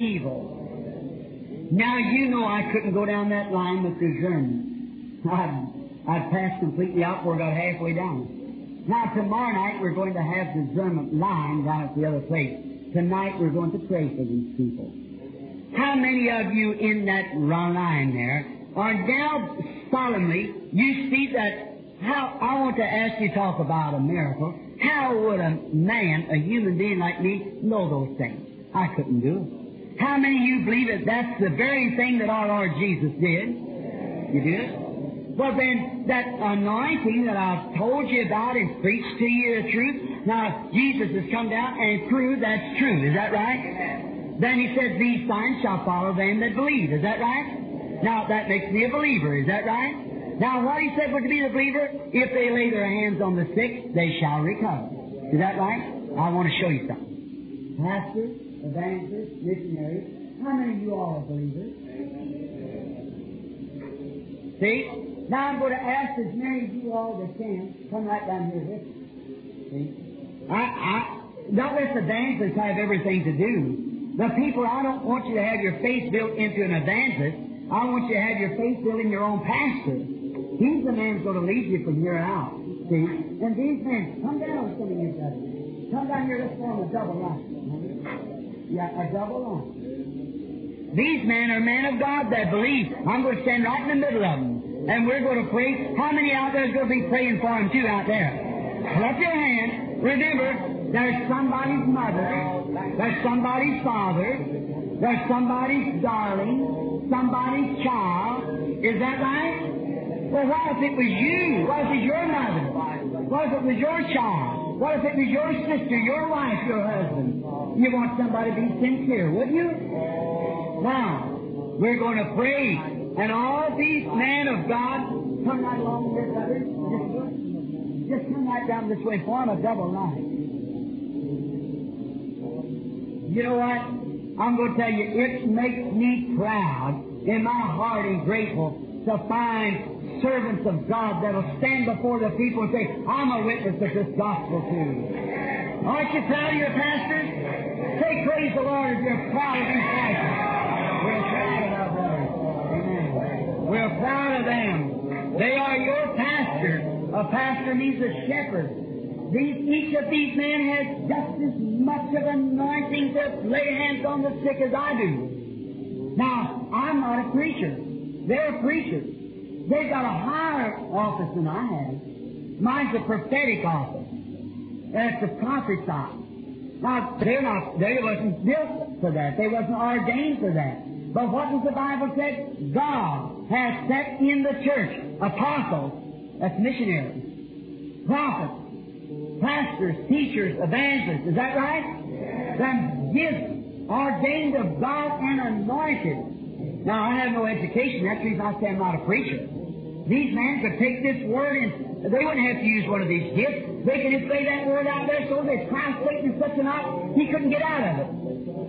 evil. Now you know I couldn't go down that line with discernment. I'd, I'd passed completely out before I got halfway down. Now tomorrow night we're going to have discernment line down at the other place. Tonight we're going to pray for these people. How many of you in that line there are now solemnly, you see that how, I want to ask you to talk about a miracle. How would a man, a human being like me, know those things? I couldn't do it. How many of you believe that that's the very thing that our Lord Jesus did? You did? Well then, that anointing that I've told you about and preached to you the truth, now Jesus has come down and proved that's true. Is that right? Then he said, these signs shall follow them that believe. Is that right? Now that makes me a believer. Is that right? Now, what he said was to be the believer, if they lay their hands on the sick, they shall recover. Is that right? I want to show you something. Pastors, evangelists, missionaries, how many of you all are believers? See? Now I'm going to ask as many of you all that can, come right down here with me. See? I, I, don't let the evangelists have everything to do. The people, I don't want you to have your faith built into an evangelist. I want you to have your faith built in your own pastor. He's the man who's going to lead you from here out. See? And these men, come down some of you. Come down here, let's form a double line. Yeah, a double. These men are men of God that believe. I'm going to stand right in the middle of them. And we're going to pray. How many out there is going to be praying for them too out there? Clap your hand. Remember, there's somebody's mother. There's somebody's father. There's somebody's darling. Somebody's child. Is that right? Well, what if it was you? What if it was your mother? What if it was your child? What if it was your sister, your wife, your husband? You want somebody to be sincere, wouldn't you? Now, we're going to pray. And all these men of God, come right along here, brothers. Just, just come right down this way, form a double line. You know what? I'm going to tell you, it makes me proud in my heart and grateful to find servants of God that'll stand before the people and say, I'm a witness of this gospel too. Aren't you proud of your pastors? Say praise the Lord if you're proud of these. We're proud of our brothers. We're proud of them. They are your pastor. A pastor needs a shepherd. These, each of these men has just as much of anointing to lay hands on the sick as I do. Now, I'm not a preacher. They're preachers. They've got a higher office than I have. Mine's a prophetic office. That's a prophesy. Now, they're not, they wasn't built for that. They wasn't ordained for that. But what does the Bible say? God has set in the church apostles, that's missionaries, prophets, pastors, teachers, evangelists. Is that right? Yes. Then gifts ordained of God and anointed. Now, I have no education. That's the reason I say I'm not a preacher. These men could take this word and they wouldn't have to use one of these gifts. They could just lay that word out there so they translate in such a knot he couldn't get out of it.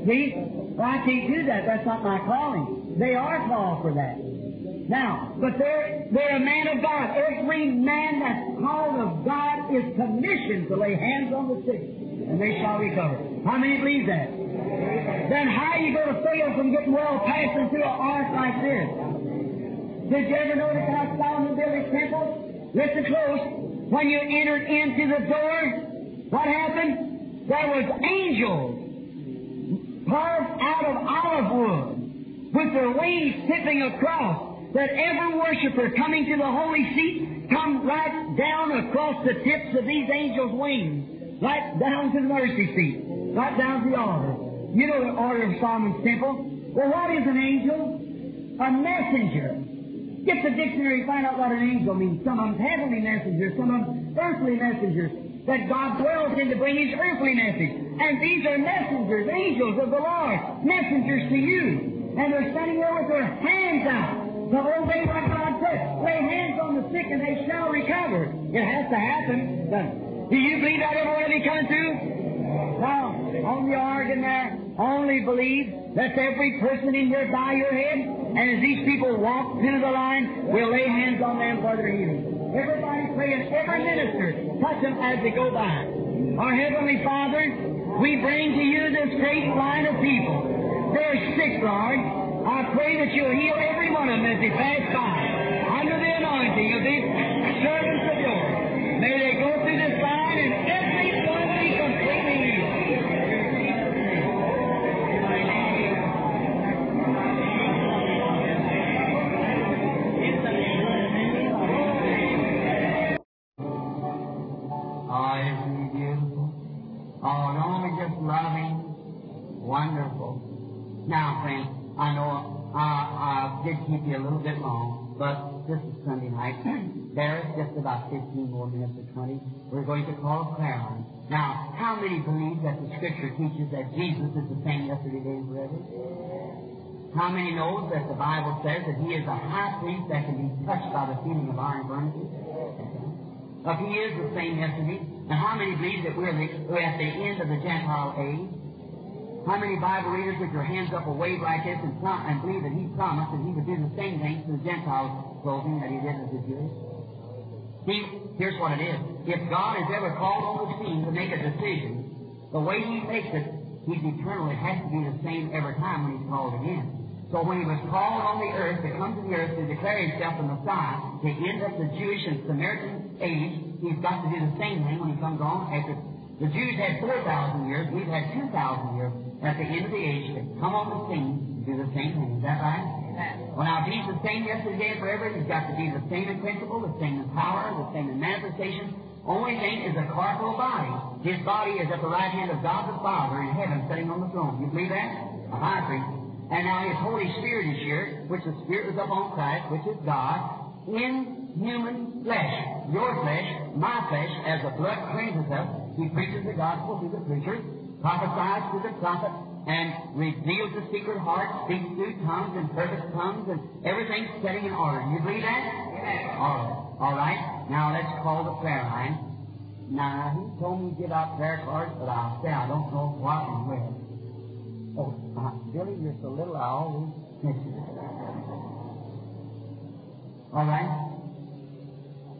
See? Well, I can't do that. That's not my calling. They are called for that. Now, but they're, they're a man of God. Every man that's called of God is commissioned to lay hands on the sick, and they shall recover. How many believe that? Then how are you going to fail from getting well passing through an ark like this? Did you ever notice how Solomon built his temple? Listen close. When you entered into the door, what happened? There was angels carved out of olive wood with their wings tipping across that every worshiper coming to the holy seat come right down across the tips of these angels' wings, right down to the mercy seat, right down to the altar. You know the order of Solomon's temple. Well, what is an angel? A messenger. Get the dictionary, and find out what an angel means. Some of them heavenly messengers, some of them earthly messengers that God dwells in to bring His earthly message. And these are messengers, angels of the Lord, messengers to you. And they're standing there with their hands out to obey what God said. Lay hands on the sick and they shall recover. It has to happen. Do you believe that ever will be coming through? Now, on the organ there, only believe that every person in here bow your head and as these people walk through the line, we'll lay hands on them for their healing. Everybody praying, every minister, touch them as they go by. Our Heavenly Father, we bring to you this great line of people. They're next, Lord. I pray that you'll heal every one of them as they pass by. Under the anointing of these servants of yours. Loving, wonderful. Now, friends, I know I, I did keep you a little bit long, but this is Sunday night. there is just about 15 more minutes or 20. We're going to call a. Now, how many believe that the Scripture teaches that Jesus is the same yesterday, today, and forever? How many know that the Bible says that He is a high priest that can be touched by the feeling of our infirmities? If He is the same yesterday, and how many believe that we're, the, we're at the end of the Gentile age? How many Bible readers with your hands up a wave like this and, and believe that He promised that He would do the same thing to the Gentiles clothing that He did to the Jews? See, here's what it is. If God is ever called on the scene to make a decision, the way He makes it, He's eternal. It has to be the same every time when He's called again. So when He was called on the earth to come to the earth to declare Himself the Messiah, to end up the Jewish and Samaritan age, He's got to do the same thing when He comes on after the Jews had 4,000 years, we've had 2,000 years. At the end of the age, to come on the scene, and do the same thing. Is that right? Well, now, if He's the same yesterday and forever, He's got to be the same in principle, the same in power, the same in manifestation. Only thing is a corporal body. His body is at the right hand of God the Father in heaven, sitting on the throne. You believe that? A high priest. And now His Holy Spirit is here, which the Spirit was upon Christ, which is God, in human flesh. Your flesh, my flesh, as the blood cleanses us, He preaches the gospel to the preacher, prophesies to the prophet, and reveals the secret heart, speaks through tongues and perfect tongues, and everything's setting in order. You believe that? Yes. All right. All right. Now let's call the prayer line. Now, he told me to give out prayer cards, but I'll say I don't know what and where. Oh, uh, Billy, you're so little, I always miss you. All right?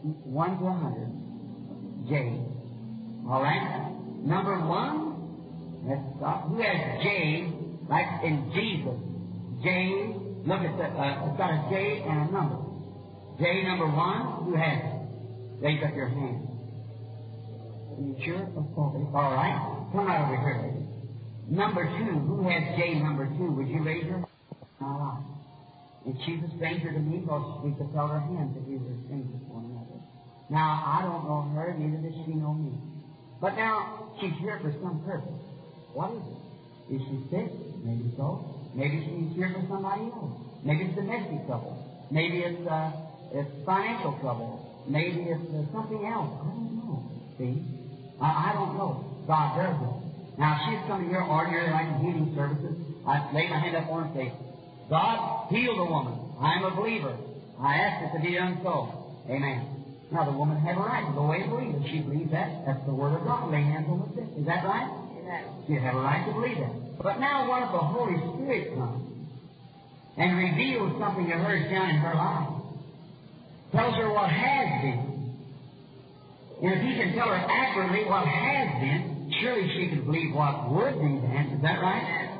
One to a hundred. J. All right? Number one, let's stop. Who has J, like in Jesus? J, look at the, uh, it's got a J and a number. J number one, who has it? Raise up your hand. Are you sure? All right. Come out over here. Number two, who has J number two? Would you raise your hand? All right. And she's a stranger to me because we could tell her hands that we were strangers. Now, I don't know her, neither does she know me. But now, she's here for some purpose. What is it? Is she sick? Maybe so. Maybe she's here for somebody else. Maybe it's domestic trouble. Maybe it's, uh, it's financial trouble. Maybe it's uh, something else. I don't know. See? I, I don't know. God does it. Now, she's coming here ordinary like in healing services. I lay my hand up on her and say, God, heal the woman. I'm a believer. I ask it to be done so. Amen. Now, the woman had a right to go away and believe it. She believes that. That's the Word of God. Lay hands on the sick. Is that right? She had a right to believe that. But now, what if the Holy Spirit comes and reveals something to her down in her life? Tells her what has been. And if he can tell her accurately what has been, surely she can believe what would be then. Is that right?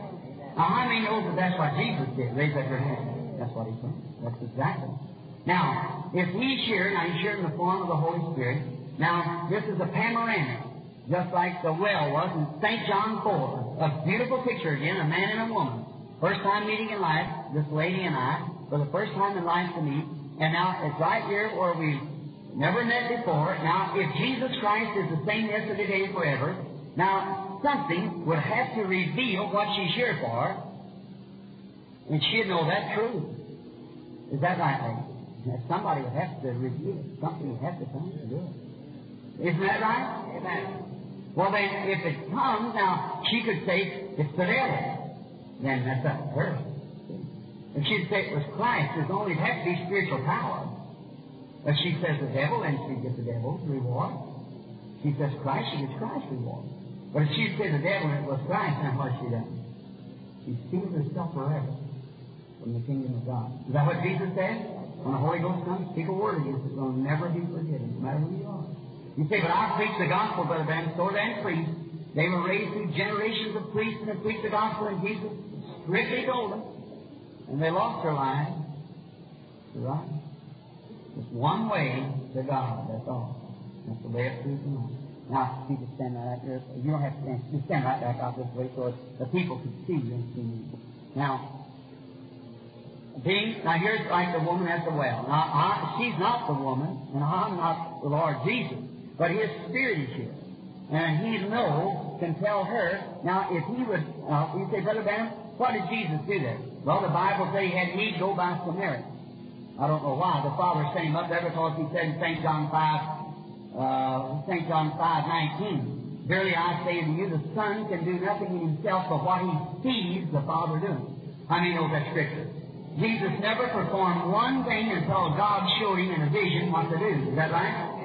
Now, how many knows that that's what Jesus did? Raise up your hand. That's what he said. That's exactly. Now, if he's here, now he's here in the form of the Holy Spirit. Now, this is a panoramic, just like the well was in St. John 4. A beautiful picture again, a man and a woman. First time meeting in life, this lady and I, for the first time in life to meet. And now it's right here where we never met before. Now, if Jesus Christ is the same yesterday, today, and forever, now something would have to reveal what she's here for, and she'd know that truth. Is that right, lady? Now, somebody would have to reveal it. Something would have to come to do it. Isn't that right? Amen. Well, then, if it comes, now, she could say, it's the devil. Then that's up to her. If she'd say it was Christ, there's only have to be spiritual power. But she says the devil, then she gets the devil's reward. She says Christ, she gets Christ's reward. But if she said the devil and it was Christ, then what's she done? She seals herself forever from the kingdom of God. Is that what Jesus said? When the Holy Ghost comes, speak a word against it. It will never be forgiven, no matter who you are. You say, but I preach the gospel, Brother Branham, so than priests. They were raised through generations of priests and preached the gospel, and Jesus strictly told them, and they lost their lives. Right? It's one way to God, that's all. That's the way of truth and life. Now, you can stand right there. You don't have to stand. Just stand right back out this way so the people can see you and see me. Now, now here's like the woman at the well. Now, I, she's not the woman, and I'm not the Lord Jesus, but His Spirit is here. And He knows, can tell her. Now, if He would, uh, you say, Brother Branham, what did Jesus do there? Well, the Bible says He had need go by Samaria. I don't know why. The Father sent Him up there because He said in St. John 5, uh, St. John 5, 19. Verily I say to you, the Son can do nothing in himself but what he sees the Father doing. How many know that scripture? Jesus never performed one thing until God showed him in a vision what to do. Is that right?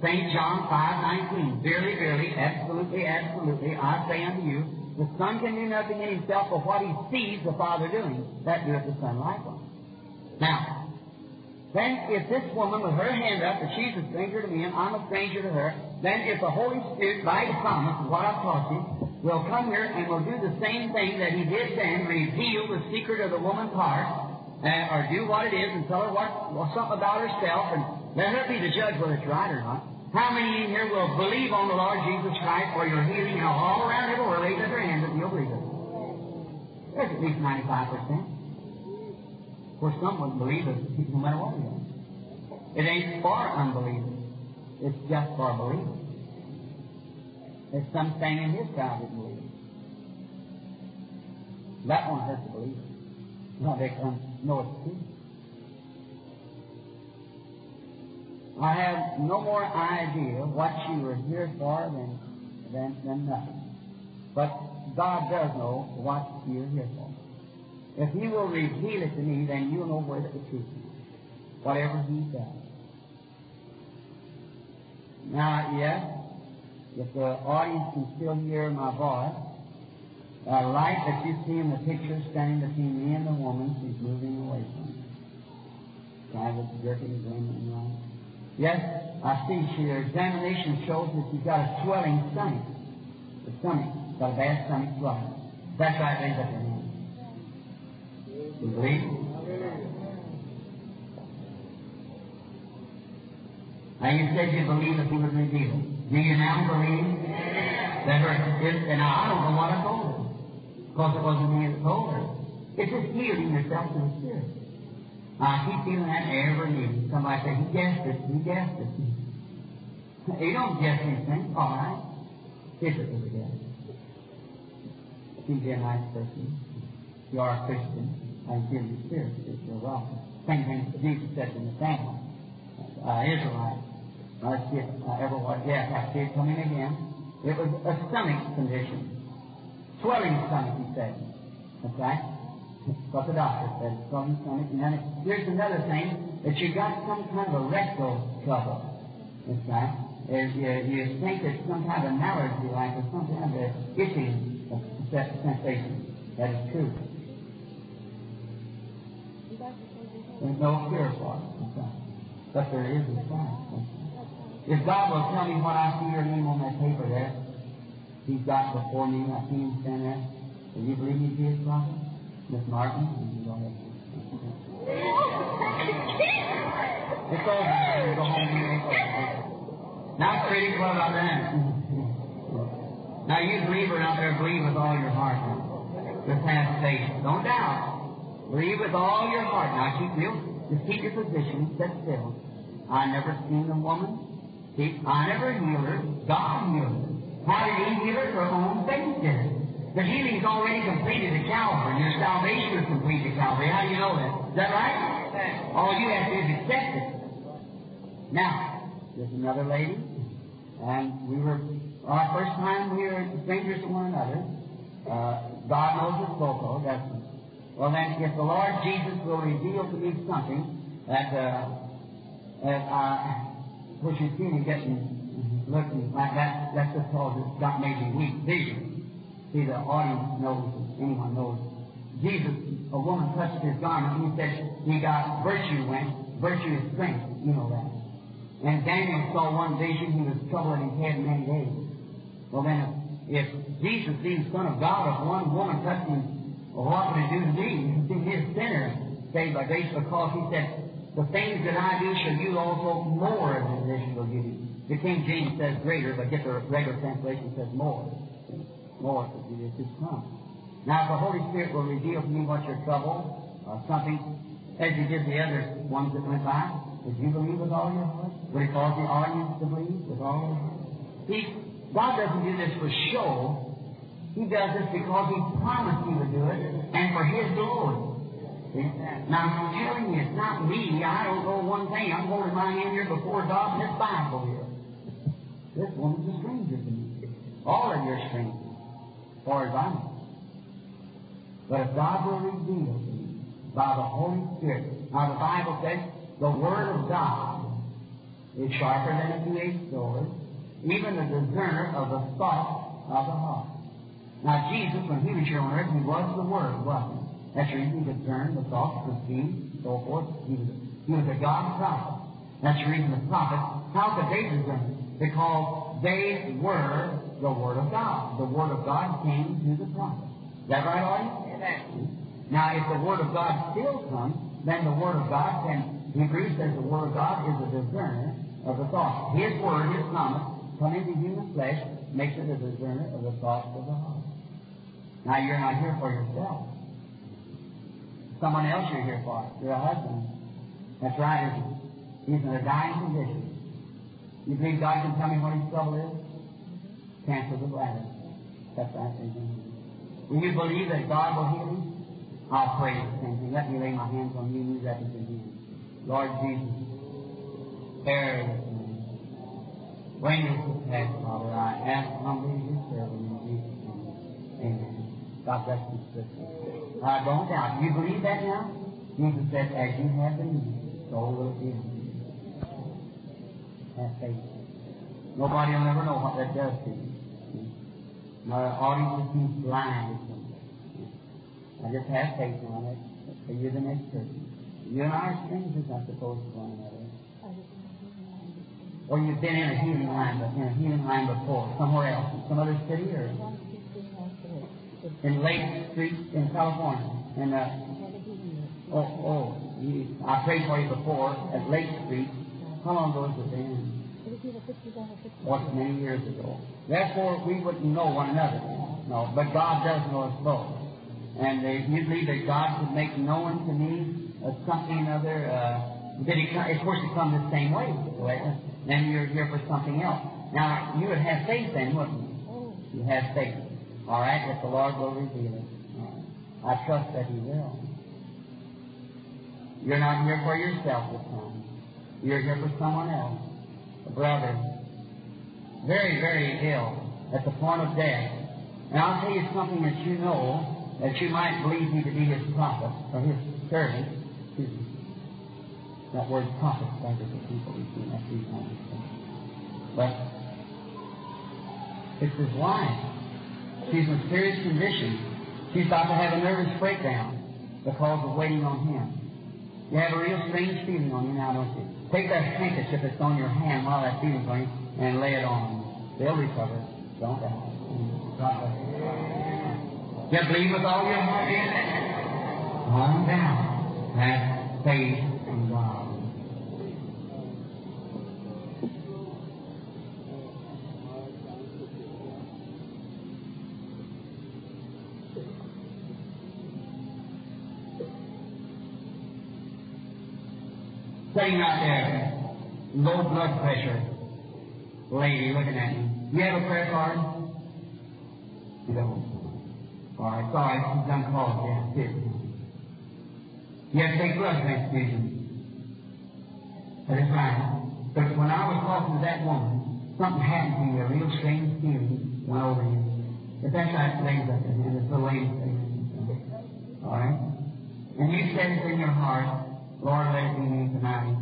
St. John 5, 19. Verily, verily, absolutely, absolutely, I say unto you, the Son can do nothing in himself but what he sees the Father doing. That doeth the Son likewise. Now, then if this woman with her hand up, if she's a stranger to me and I'm a stranger to her, then if the Holy Spirit, by His promise, is what I've taught you, will come here and will do the same thing that He did then, reveal the secret of the woman's heart, uh, or do what it is and tell her what, well, something about herself, and let her be the judge whether it's right or not. How many in here will believe on the Lord Jesus Christ for your healing? Know, all around everywhere, raise up your hands if you'll believe it. There's at least 95%. Of course, some wouldn't believe it, no matter what. It ain't for unbelievers. It's just for believers. There's some thing in his crowd that believe. That one has to believe. No, they can it's. I have no more idea what you were here for than, than, than nothing. But God does know what you're here for. If He will reveal it to me, then you'll know where the truth is. Whatever He does. Now, yes, if the audience can still hear my voice, the light that you see in the picture standing between me and the woman, she's moving away from me. Of jerking, gleaming around. Yes, I see she, her examination shows that she's got a swelling stomach. The stomach, got a bad stomach swelling. That's right, raise up your hand. You believe? Now you said you believe that he was revealed. Do you now believe that her and I don't know what I told her. Because it wasn't me that told her. It's just yielding yourself to the Spirit. I keep feeling that every meeting. Somebody say, he guessed it, he guessed it. You don't guess things, all right. Was a guess. She's a nice person. You are a Christian. Give you Spirit if you're welcome. Same thing Jesus said to Nathaniel. Uh, Israelite. Let's if uh, ever was. Yes, I see it coming again. It was a stomach condition. Swelling stomach, he said. That's right. What the doctor said. Swelling stomach. And then here's another thing, that you got some kind of a rectal trouble. That's right. If you, you think it's some kind of an allergy, like or some kind of itching sensation. That is true. There's no cure for it. But there is a sign. If God will tell me what I see your name on that paper there, He's got before see him stand there. Do you believe me, Jesus prophet? Miss Martin, you go ahead. It's over. You go home. Now, pretty, what about that? now, you believer out there, believe with all your heart. Just have faith. Don't doubt. Believe with all your heart. Now, keep real. Just keep your position. Sit still. I never seen a woman. See, I never healed her. God healed her. How did He heal her? Her own faith it. The healing's already completed at Calvary. Your salvation is completed at Calvary. How do you know that? Is that right? All you have to do is accept it. Now, there's another lady, and we were, our first time we were strangers to one another. Uh, God knows though, doesn't he? Well, then, if the Lord Jesus will reveal to me something that, uh, that uh, which is getting, looking like that, that's just because it's got maybe weak vision. See, the audience knows, anyone knows. Jesus, a woman touched his garment, he said he got virtue went, virtue is strength, you know that. And Daniel saw one vision, he was troubled in his head many days. Well then, if Jesus, being Son of God, if one woman touched him, Well, what would it do to me? See, he's sinner, saved by grace, because he said, The things that I do shall you also more than this will you. The King James says greater, but get the regular translation says more. More, because it is come. Now, if the Holy Spirit will reveal to me what your trouble, or something, as he did the other ones that went by, would you believe with all your heart? Would it cause the audience to believe with all their heart? See, God doesn't do this for show. He does this because He promised He would do it, and for His glory. Now, I'm telling you, it's not me. I don't know one thing. I'm holding my hand here before God in this Bible here. This woman's a stranger to me. All of you are strangers, as far as I know. But if God will reveal to me by the Holy Spirit, now the Bible says the Word of God is sharper than a two-edged sword, even the discerner of the thoughts of the heart. Now Jesus, when he was here on earth, he was the Word, wasn't he? That's the reason he could discern the thoughts, of the speed, so forth. He was, he was a God prophet. That's the reason the prophets, how could they discern? Because they were the Word of God. The Word of God came to the prophet. Is that right, audience? Now, if the Word of God still comes, then the Word of God can, Hebrews says the Word of God is a discerner of the thoughts. His Word, His promise, come into human flesh, makes it a discerner of the thoughts of the heart. Now, you're not here for yourself. Someone else you're here for. You're a husband. That's right. He's in a dying condition. You believe God can tell me what his trouble is? Cancer the bladder. That's right. Will you believe that God will heal him? I'll pray the same thing. Let me lay my hands on you and you represent him. Lord Jesus, bear this man. Bring this to pass, Father. I ask humbly your servant in Jesus' name. Amen. God bless you, sister. I don't doubt. You believe that now? Jesus said, as you have believed, so will it be Nobody will ever know what that does to you. My audience is blind. I just have faith on it. So you're the next person. You and I are strangers, I suppose, to one another. Or you've been in a healing line, but in a healing line before, somewhere else, in some other city, or in Lake Street in California. And uh, oh, oh, you, I prayed for you before at Lake Street. How long ago has it been? What, many years ago. Therefore, we wouldn't know one another. No, but God does know us both. And if you believe that God could make known to me uh, something or other. Uh, that he, of course, it comes the same way. Then you're here for something else. Now, you would have faith then, wouldn't you? You have faith. All right, that the Lord will reveal it. I trust that He will. You're not here for yourself this time. You're here for someone else. A brother, very, very ill, at the point of death. And I'll tell you something that you know, that you might believe me to be His prophet, or His servant. Excuse me. That word prophet staggers the people we see that these But it's his wife. She's in serious condition. She's about to have a nervous breakdown because of waiting on him. You have a real strange feeling on you now, don't you? Take that handkerchief that's on your hand while that feeling's on and lay it on. They'll recover. Don't doubt. You. Believe with all your heart in On down. Have faith sitting out there, low blood pressure lady looking at me. You have a prayer card? You don't. All right, sorry, she's done called. Yeah, sit. You have to take blood transfusion. That is right. But when I was talking to that woman, something happened to me, a real strange feeling went over you. If that's right, ladies up there, and it's the ladies thing. All right? And you said it in your heart, Lord, be me tonight.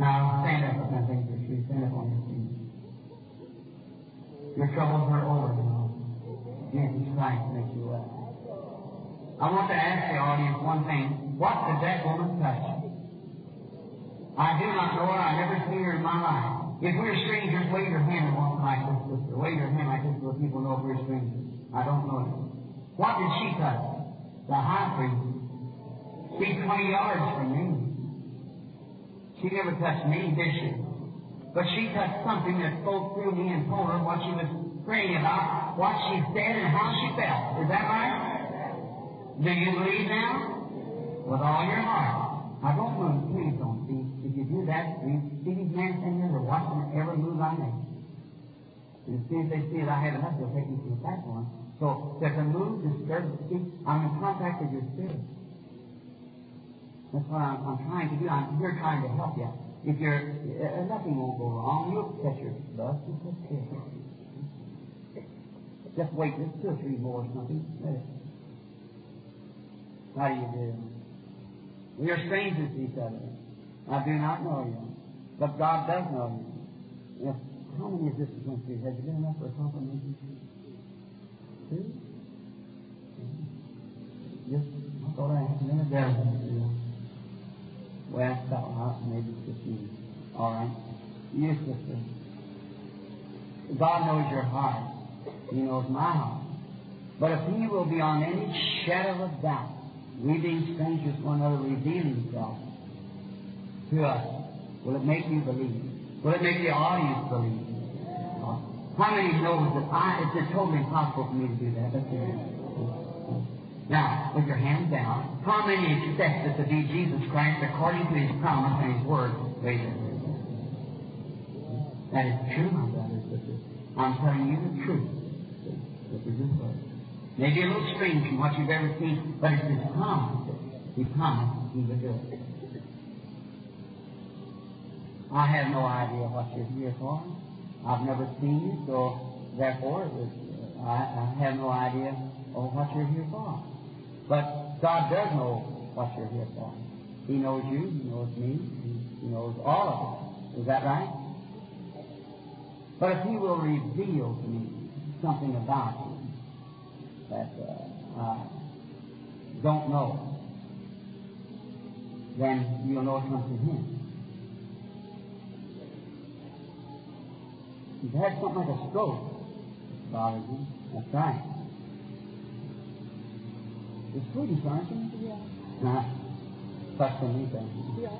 Now, stand up with my things for you. Stand up on your feet. Your troubles are over now. Jesus Christ makes you well. I want to ask the audience one thing. What did that woman touch? I do not know her. I never seen her in my life. If we're strangers, wave your hand at once like this, sister. Wave your hand like this so people know if we're strangers. I don't know. What did she touch? The high priest. She's 20 yards from me. She never touched me, did she? But she touched something that spoke through me and told her what she was praying about, what she said, and how she felt. Is that right? Do you believe now? With all your heart. Now don't move, please don't see. If you do that, you see these men standing there, they're watching every move I make. And as soon as they see that I have enough, they'll take me to the one. So there's a move, disturb, see, I'm in contact with your spirit. That's what I'm, I'm trying to do. I'm here trying to help you. If you're, uh, nothing won't go wrong. You'll catch your bus. Care of. Just wait just two or three more or something. How do you do? We are strangers to each other. I do not know you. But God does know you. If, how many of this is going through? Has it been enough for a confirmation? Two? Just, I thought I had a minute there. Well, about how maybe 15. All right. Sister. God knows your heart. He knows my heart. But if He will be on any shadow of doubt, we being strangers to one another, reveal Himself to us, will it make you believe? Will it make the audience believe? How many knows that I, it's totally impossible for me to do that? That's. Now, with your hands down, how many expect to be Jesus Christ according to His promise and His word? Raise it. That is true, my brothers and. I'm telling you the truth. Maybe a little strange from what you've ever seen, but it's His promise. He promised He would do it. I have no idea what you're here for. I've never seen you, so therefore was, I, I have no idea of what you're here for. But God does know what you're here for. He knows you, He knows me, He knows all of us. Is that right? But if He will reveal to me something about you that uh, I don't know, then you'll know from Him. You've had something like a stroke, bothers you. That's right. It's Swedish, aren't you? Yeah. Mm. Nah. That's from mm. me, Yeah.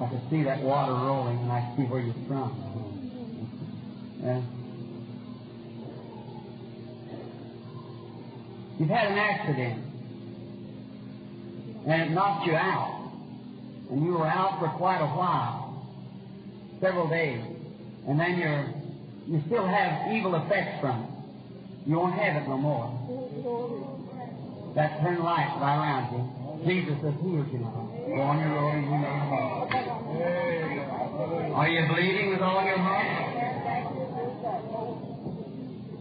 I can see that water rolling, and I can see where you're from. Mm-hmm. Yeah. You've had an accident, and it knocked you out, and you were out for quite a while, several days, and then you're you still have evil effects from it. You won't have it no more. That turn light right around you. Jesus has healed you now. Go on your road and you may fall. Are you bleeding with all your heart?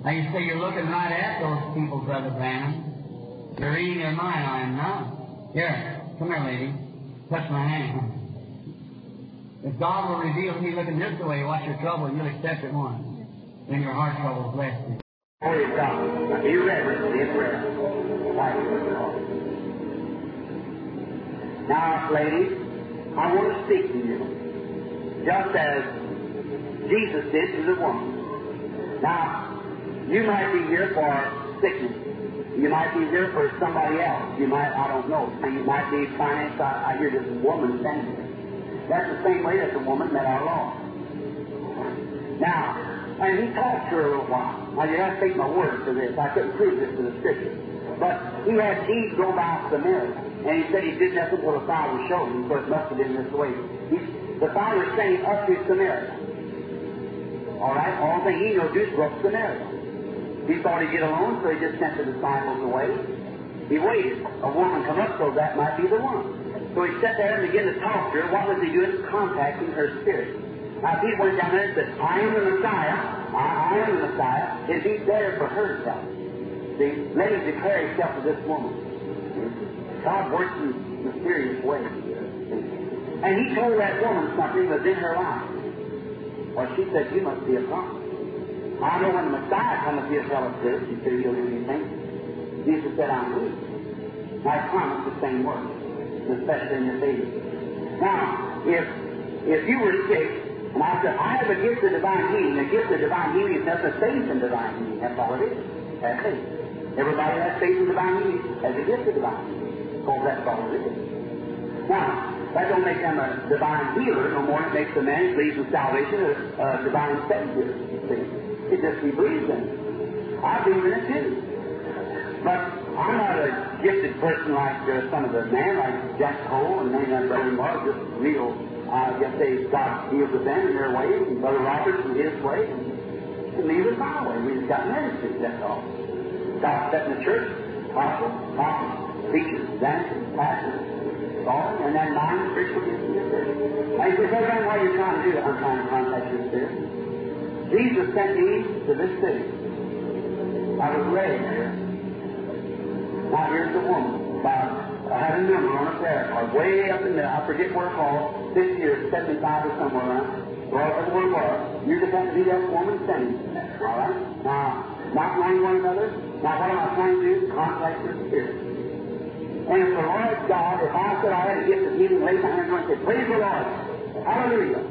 Now you say you're looking right at those people, Brother Branham. You're reading their mind. I am not. Here, come here, lady. Touch my hand. If God will reveal to me looking this way what's your trouble, you'll accept it once. Then your heart trouble is less. Praise God. Be reverent. Now, ladies, I want to speak to you just as Jesus did to the woman. Now, you might be here for sickness. You might be here for somebody else. You might, I don't know. You might be finance. I, I hear this woman standing. That's the same way that the woman met our Lord. Now, and he talked her a little while. Now, you have to take my word for this. I couldn't prove this to the scripture. But he had Jesus go by Samaria, and he said he did nothing until the Father showed him, so it must have been this way. He, the Father sent him up to Samaria. All right? All thing he do is go up Samaria. He thought he'd get alone, so he just sent the disciples away. He waited. A woman come up, so that might be the one. So he sat there and began to talk to her. What was he doing? Contacting her spirit. Now, if he went down there and said, I am the Messiah, I, I am the Messiah, it'd be better for her to. See, let him declare himself to this woman. God works in mysterious ways. And he told that woman something that in her life. Well, she said, You must be a prophet. I know when the Messiah comes, he'll tell us this. He said, He'll do anything. Jesus said, I'm he. I promise the same word, especially in your baby. Now, if if you were sick And I said, I have a gift of divine healing. A gift of divine healing is nothing faith in divine healing. That's all it is. That's faith. Everybody has faith in divine healing as a gift of divine healing. Because that's all it is. Now, that don't make them a divine healer no more. It makes the man believes in salvation a, a divine savior. It just he believes in it. I believe in it too. But I'm not a gifted person like uh, some of the men, like Jack Coe and many of Brother Mark, just real, I guess they God deals with them in their way, and Brother Roberts in his way, and, neither my way. We just got ministries, that's all. God set in the church, apostles, prophets, preachers, evangelists, pastors, all, and then nine spiritual gifts in your church. Then what are you trying to do? I'm trying to contact your spirit. Jesus sent me to this city. I was raised here. Now here's the woman. I had a number on a prayer card, way up in there. I forget where it was. This year, 75 or somewhere around. Well, that's where it was. You just have to be that woman standing. All right? Now, not knowing one another. Now, what am I trying to do? Contact your spirit. And if the Lord God, if I said I had a gift of healing, raise my hands and say, Praise the Lord. Hallelujah.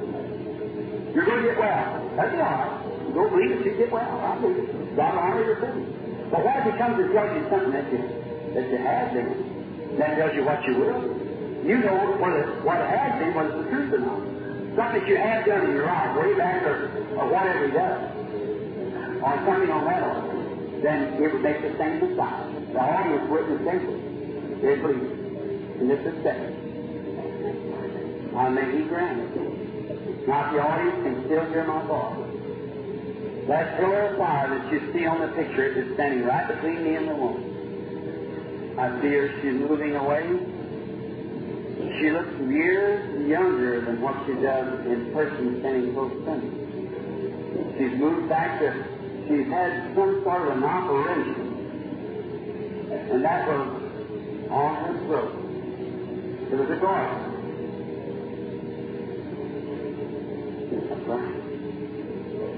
You're going to get well. That'd be all right. You don't believe it, you get well. I believe it. God will honor your faith. But what if He comes to tell you something that you, that you have been, then tells you what you will? You know whether what it has been, it's the truth or not. Something that you have done in your life, way back or, or whatever He does, or something on that then it would make the same beside. The audience witness simply. They believe it. And this is second. I may be granted. Now, the audience can still hear my voice, that pillar of fire that you see on the picture is standing right between me and the woman. I see her, she's moving away. She looks years younger than what she does in person standing close to me. She's moved back to, she's had some sort of an operation. And that was on her throat. It was a garden.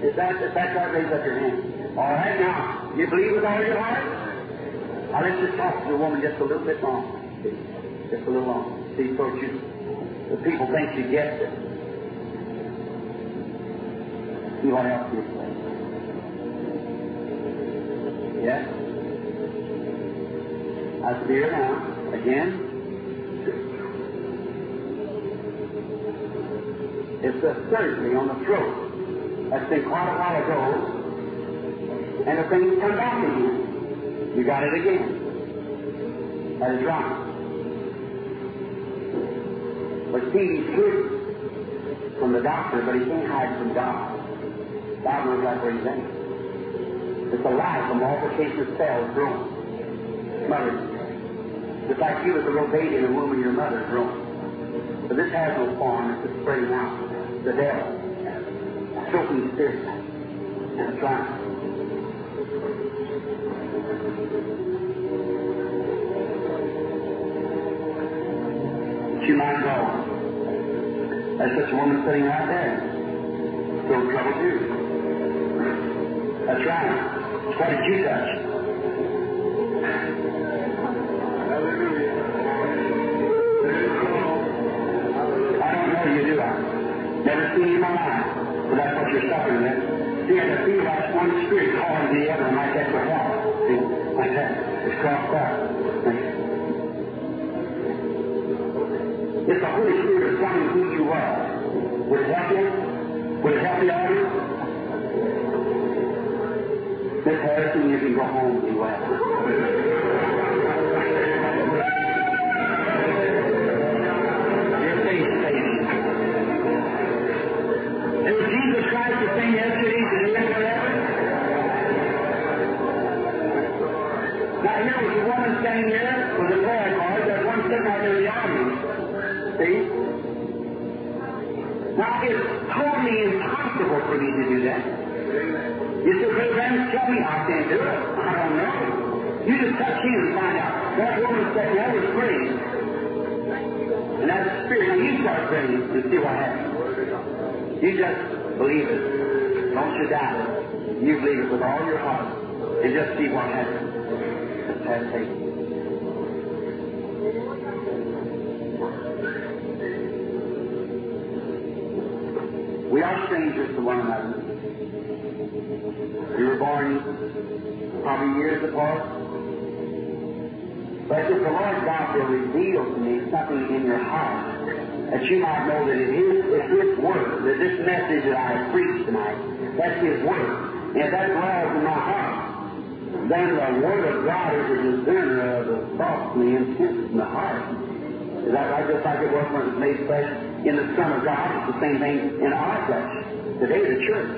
If, that, if that's right, raise up your hand. All right, now, you believe with all your heart? Now, let's just talk to the woman just a little bit longer. Just a little longer. See, so you, the people think she gets it. See what else you say. Yes? I see now. Again. It's a surgery on the throat. That's been quite a while ago. And the thing's come back again. You got it again. That is right. He's hid from the doctor, but he can't hide from God. God knows that's where he's in. It's a lie from multiplication of cells growing. Mother. Just like you was a little baby in the womb of your mother growing. But this has no form, it's just spreading out. The devil. Choking spirit. That's right. She might go. That's such a woman sitting right there. Still trouble too. That's right. What did you touch? I don't know you, do I? Never seen you in my life. But that's what you're suffering with. See, I can feel like one spirit calling the other like that for help. See, like that. It's crossed out. If the Holy Spirit is who you are, would it help you? Would it help the audience? Miss Harrison, you can go home and forever? Now here woman standing here with a prayer card. In the. See? Now it's totally impossible for me to do that. You say, hey, friends, tell me I can't do it. I don't know. You just touch him and find out. That woman said, that was praying. And that spirit, you start praying and see what happens. You just believe it. Don't you doubt it. You believe it with all your heart. And just see what happens. Have faith. We are strangers to one another. We were born probably years apart. But if the Lord God will reveal to me something in your heart that you might know that it is it's His Word, that this message that I have preached tonight, that's His Word. And if that dwells in my heart, then the Word of God is a discerner of the thoughts and the intents in the heart. Is that right? Just like it was when it was made flesh in the Son of God, it's the same thing in our flesh. Today, the church.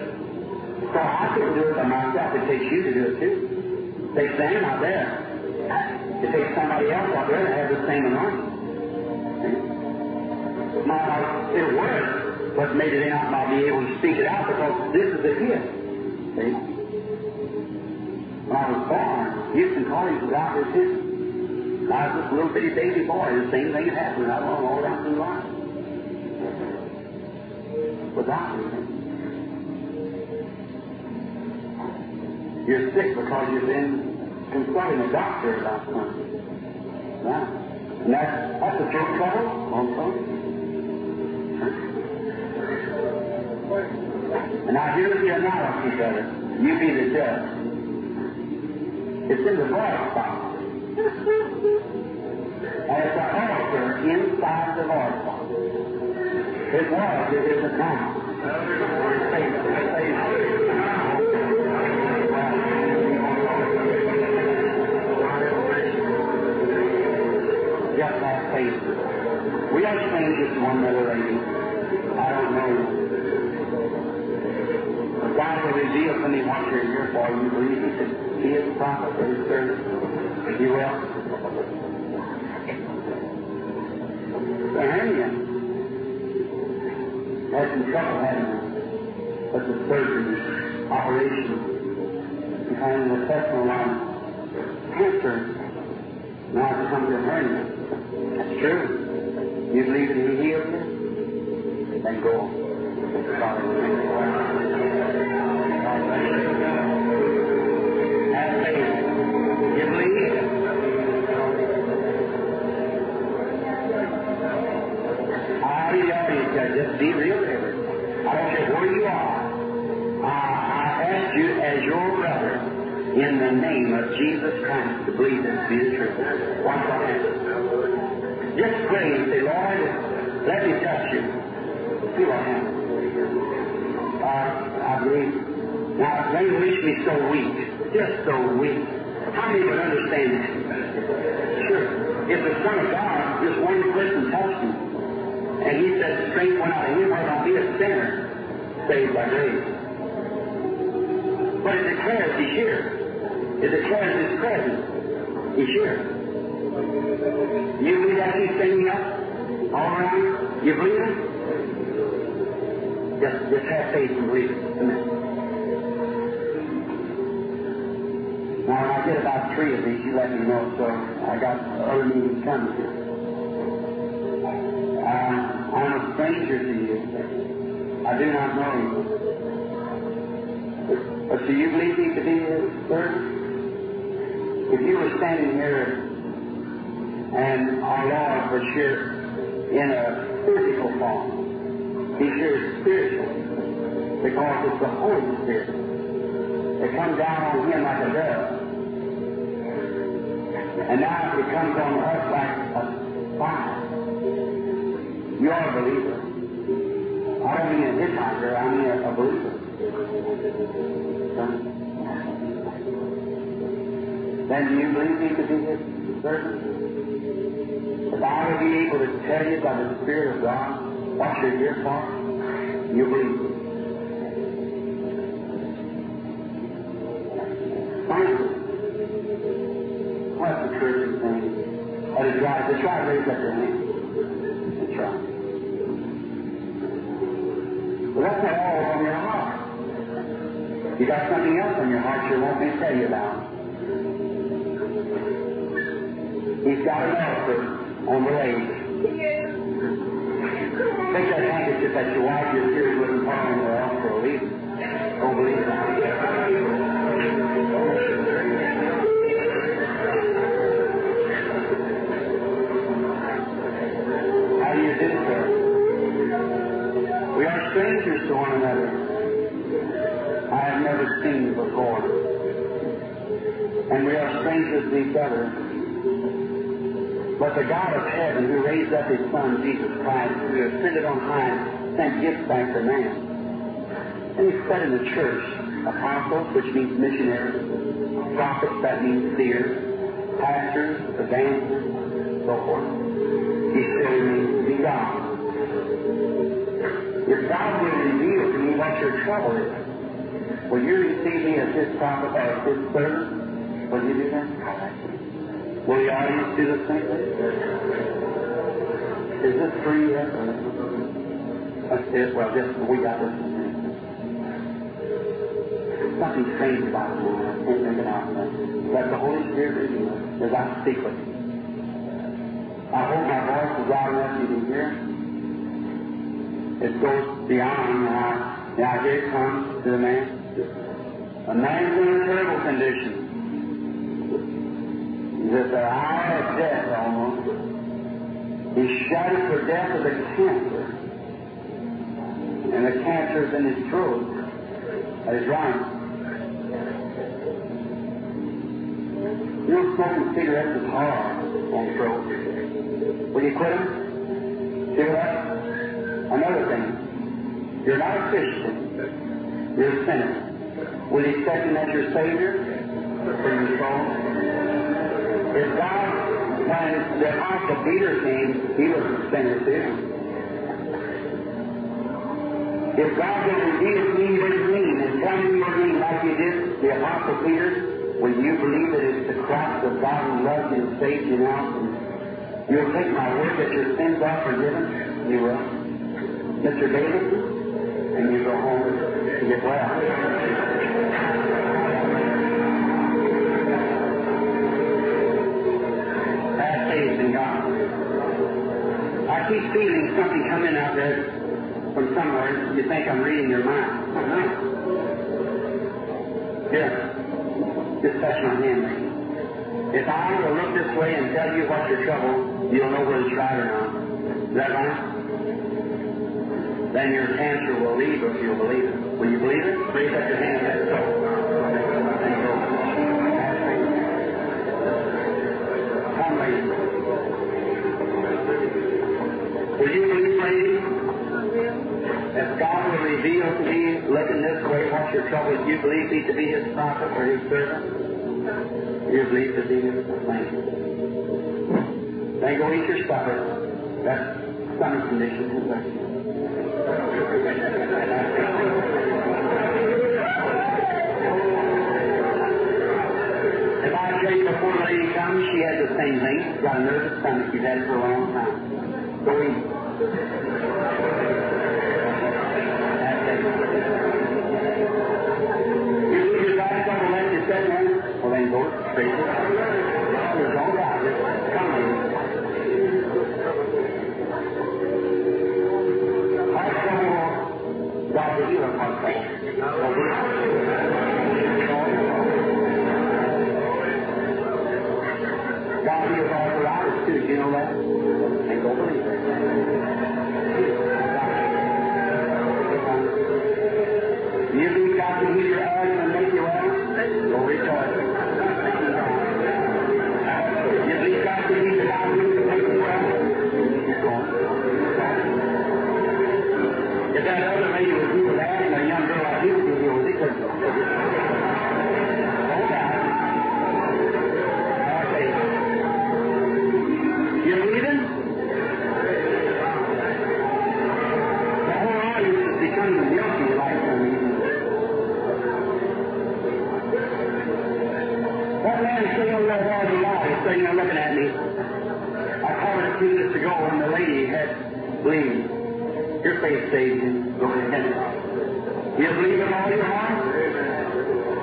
So I couldn't do it by myself. It takes you to do it too. It takes them out there. It takes somebody else out there to have the same anointing. Now, it works, but maybe they not be able to speak it out because this is a gift. See? When I was born, Houston College was out there too. I was a little bitty baby boy. The same thing happened. I went all down through life. Without. You're sick because you've been consulting a doctor about something. Right? And that's, that's a true trouble also. And now here's the analogy, brother. You be the judge. It's in the spot. And it's an altar inside the Lord spot. It was, it isn't now. Just like faith. We are strangers to one another, lady. I don't know. God will reveal to me what you're here for. You believe He could be His prophet servant? You will? Hernia some trouble having it. But the surgery, operation, behind the intestinal line, cancer, now it's come to hernia. That's true. You believe that He healed you? Then go. Have in the name of Jesus Christ to believe be the my hand. Just pray and say, Lord, let me touch you. What happens. Uh, I believe. Now, they wish me so weak. Just so weak. How many would understand that? Sure. If the Son of God, just one person touched him, and he said, strength went out of him, I'll be a sinner, saved by grace. But it declares he's here. It declares his presence. He's here. You believe that he's standing up all around you? You believe it? Just, just have faith and believe it. Amen. Now, when I get about three of these, you let me know, so I got other meetings coming here. Uh, I'm a stranger to you. I do not know you. But do you believe me to be his servant? If you were standing here and our Lord was here in a physical form, He's here spiritually because it's the Holy Spirit that comes down on Him like a dove. And now it comes on us like a fire. You are a believer. I don't mean a hitchhiker, I mean a, a believer. Then do you believe me to be his servant? If I will be able to tell you by the Spirit of God what you're here for, you believe. What's Or the drive, the drive raise up your hand. That's right. Well, that's not all on your heart. You got something else on your heart you to tell you about. He's got an ulcer on the leg. Take that handkerchief that you wipe your tears with and put on the for a week. Don't believe How strangers to one another. I have never seen before. And we are strangers to each other. But the God of heaven who raised up his Son, Jesus Christ, who ascended on high, sent gifts back to man. And he said in the church, apostles, which means missionaries, prophets, that means seers, pastors, evangelists, so forth. He said, be God. If God will reveal to me what your trouble is, will you receive me as his prophet or as his servant? Will you do that? Will the audience do the same thing? Is this free yet? That's. Well, just we got this. Something strange about it. I can't think it out. Let the Holy Spirit reveal as I speak you. I hope my voice is loud enough you can hear. It goes beyond now. Now here comes to the man. A man's in a terrible condition. He's at the hour of death almost. He's shouted for death of the cancer. And the cancer is in his throat. At his lung. You know, smoking cigarettes is hard on throat. Will you quit them? Cigarettes? Another thing. You're not a Christian. You're a sinner. Will you accept him as your Savior for your soul? If God, when the Apostle Peter came, he was a sinner too. If God reveal to me his name and tell me your name like he did the Apostle Peter, will you believe that it's the Christ of God who loves you and saves you now? You'll take my word that your sins are forgiven? You will. Mr. Davidson? And you go home and get well. I keep feeling something coming out there from somewhere. You think I'm reading your mind. No. Here. Just touch my hand. If I will look this way and tell you what's your trouble, you'll know whether it's right or not. Is that right? Then your cancer will leave if you'll believe it. Will you believe it? Raise up your hand. You go. Will you believe, lady? If God will reveal to me, looking this way, what's your trouble? Do you believe me to be his prophet or his servant? You believe to be his Thank you. Then go eat your supper. That's stomach condition. If I you before the lady comes, she has the same thing. Got a nervous stomach. She's had it for a long time. Go eat. You leave your back up and let you sit there? Well, then go straight to the Don't doubt it. God will heal a heart trouble. God heals arthritis too, do you know that? And go believe it. You believe God can heal your eyes and make you well? Go rejoice. Saved. Go ahead. You believe in all your heart?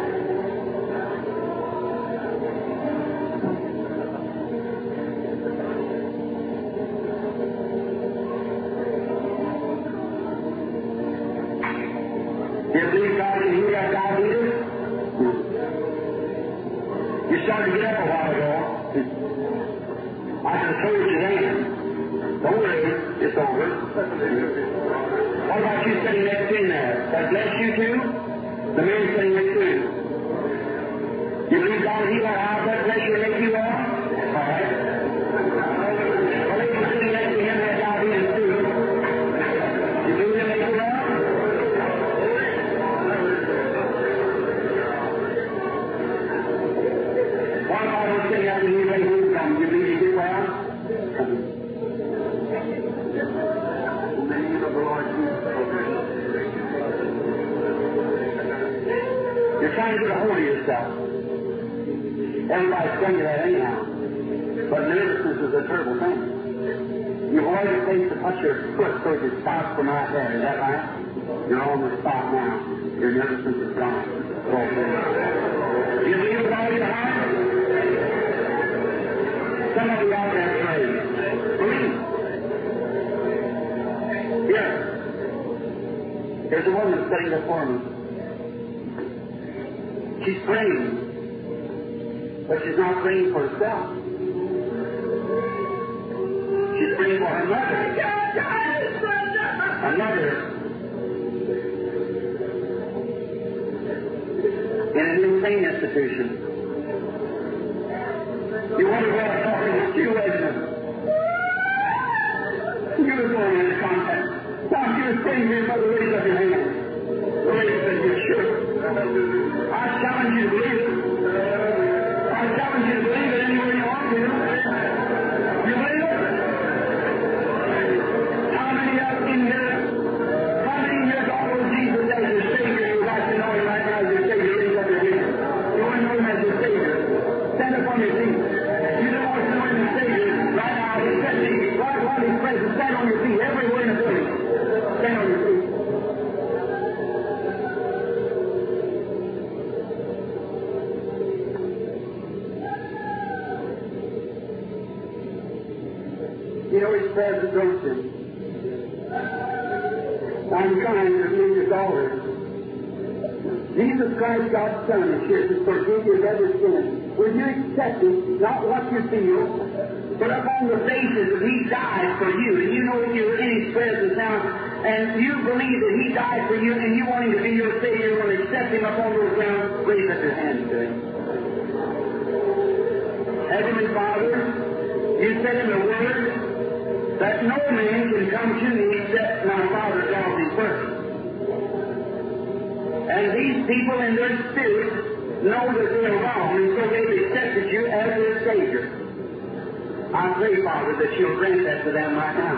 You believe God can heal that diabetes? You started to get up a while ago. I should have told you then. Don't worry, it's over. What about you sitting next in there? That bless you too? The man sitting next to you. You believe God will heal our high blood pressure and make you well? All right. Trying to get a hold of yourself. Everybody's telling you that anyhow. But nervousness is a terrible thing. You've always place to put your foot so it stops from there. Is that right? You're on the spot now. Your nervousness is gone. Do you believe with all your heart? Some of you out there pray. Believe. Here. There's a woman sitting before me. She's praying, but she's not praying for herself. She's praying for her mother. Her mother in an insane institution. You wonder what I'm talking about you, were going into contact. While she was praying here, Mother, raise up your hand. Raise said, you're sure. I challenge God's Son, is here to forgive you of every sin. Will you accept it, not what you feel, but upon the basis that He died for you, and you know you're in His presence now, and you believe that He died for you, and you want Him to be your Savior, you want to accept Him upon those grounds, raise up your hand to. Heavenly Father, you said in the Word that no man can come to me except my Father draws him first. And these people in their spirit know that they're wrong, and so they've accepted you as their Savior. I pray, Father, that you'll grant that to them right now.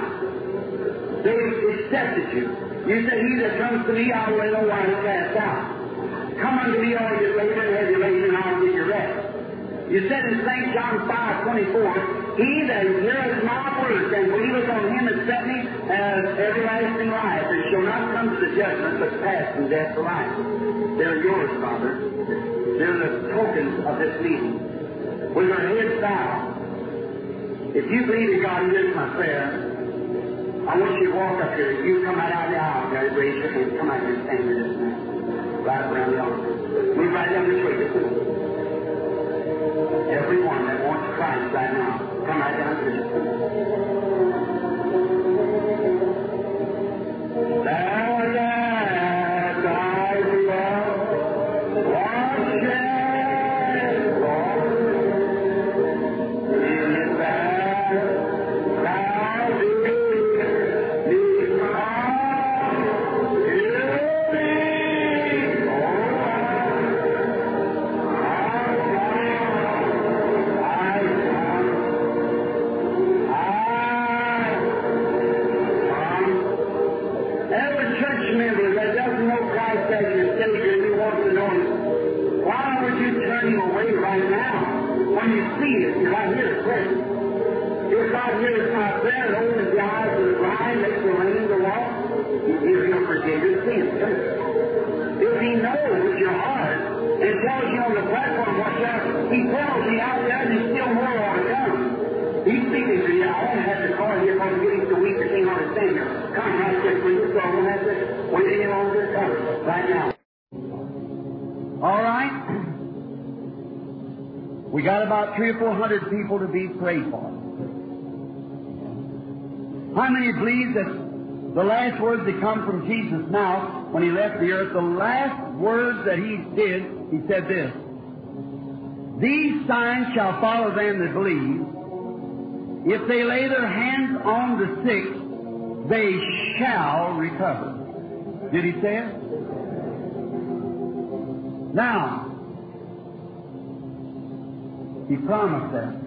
They've accepted you. You said, He that comes to me, I will no wise cast out. Come unto me, all you labor and heavy laden, and I'll give you rest. You said in St. John 5 24, He that heareth my words and believeth on him that sent me has everlasting life, and shall not come to the judgment, but pass from death to life. They're yours, Father. They're the tokens of this meeting. With our heads bowed, if you believe in God, here's my prayer. I want you to walk up here. You come right out of the aisle, guys. Raise your hand. Come out here and stand here a minute. Right around the altar. Move right down this way. Just from Jesus' mouth when he left the earth, the last words that he did, he said this These signs shall follow them that believe. If they lay their hands on the sick, they shall recover. Did he say it? Now, he promised that.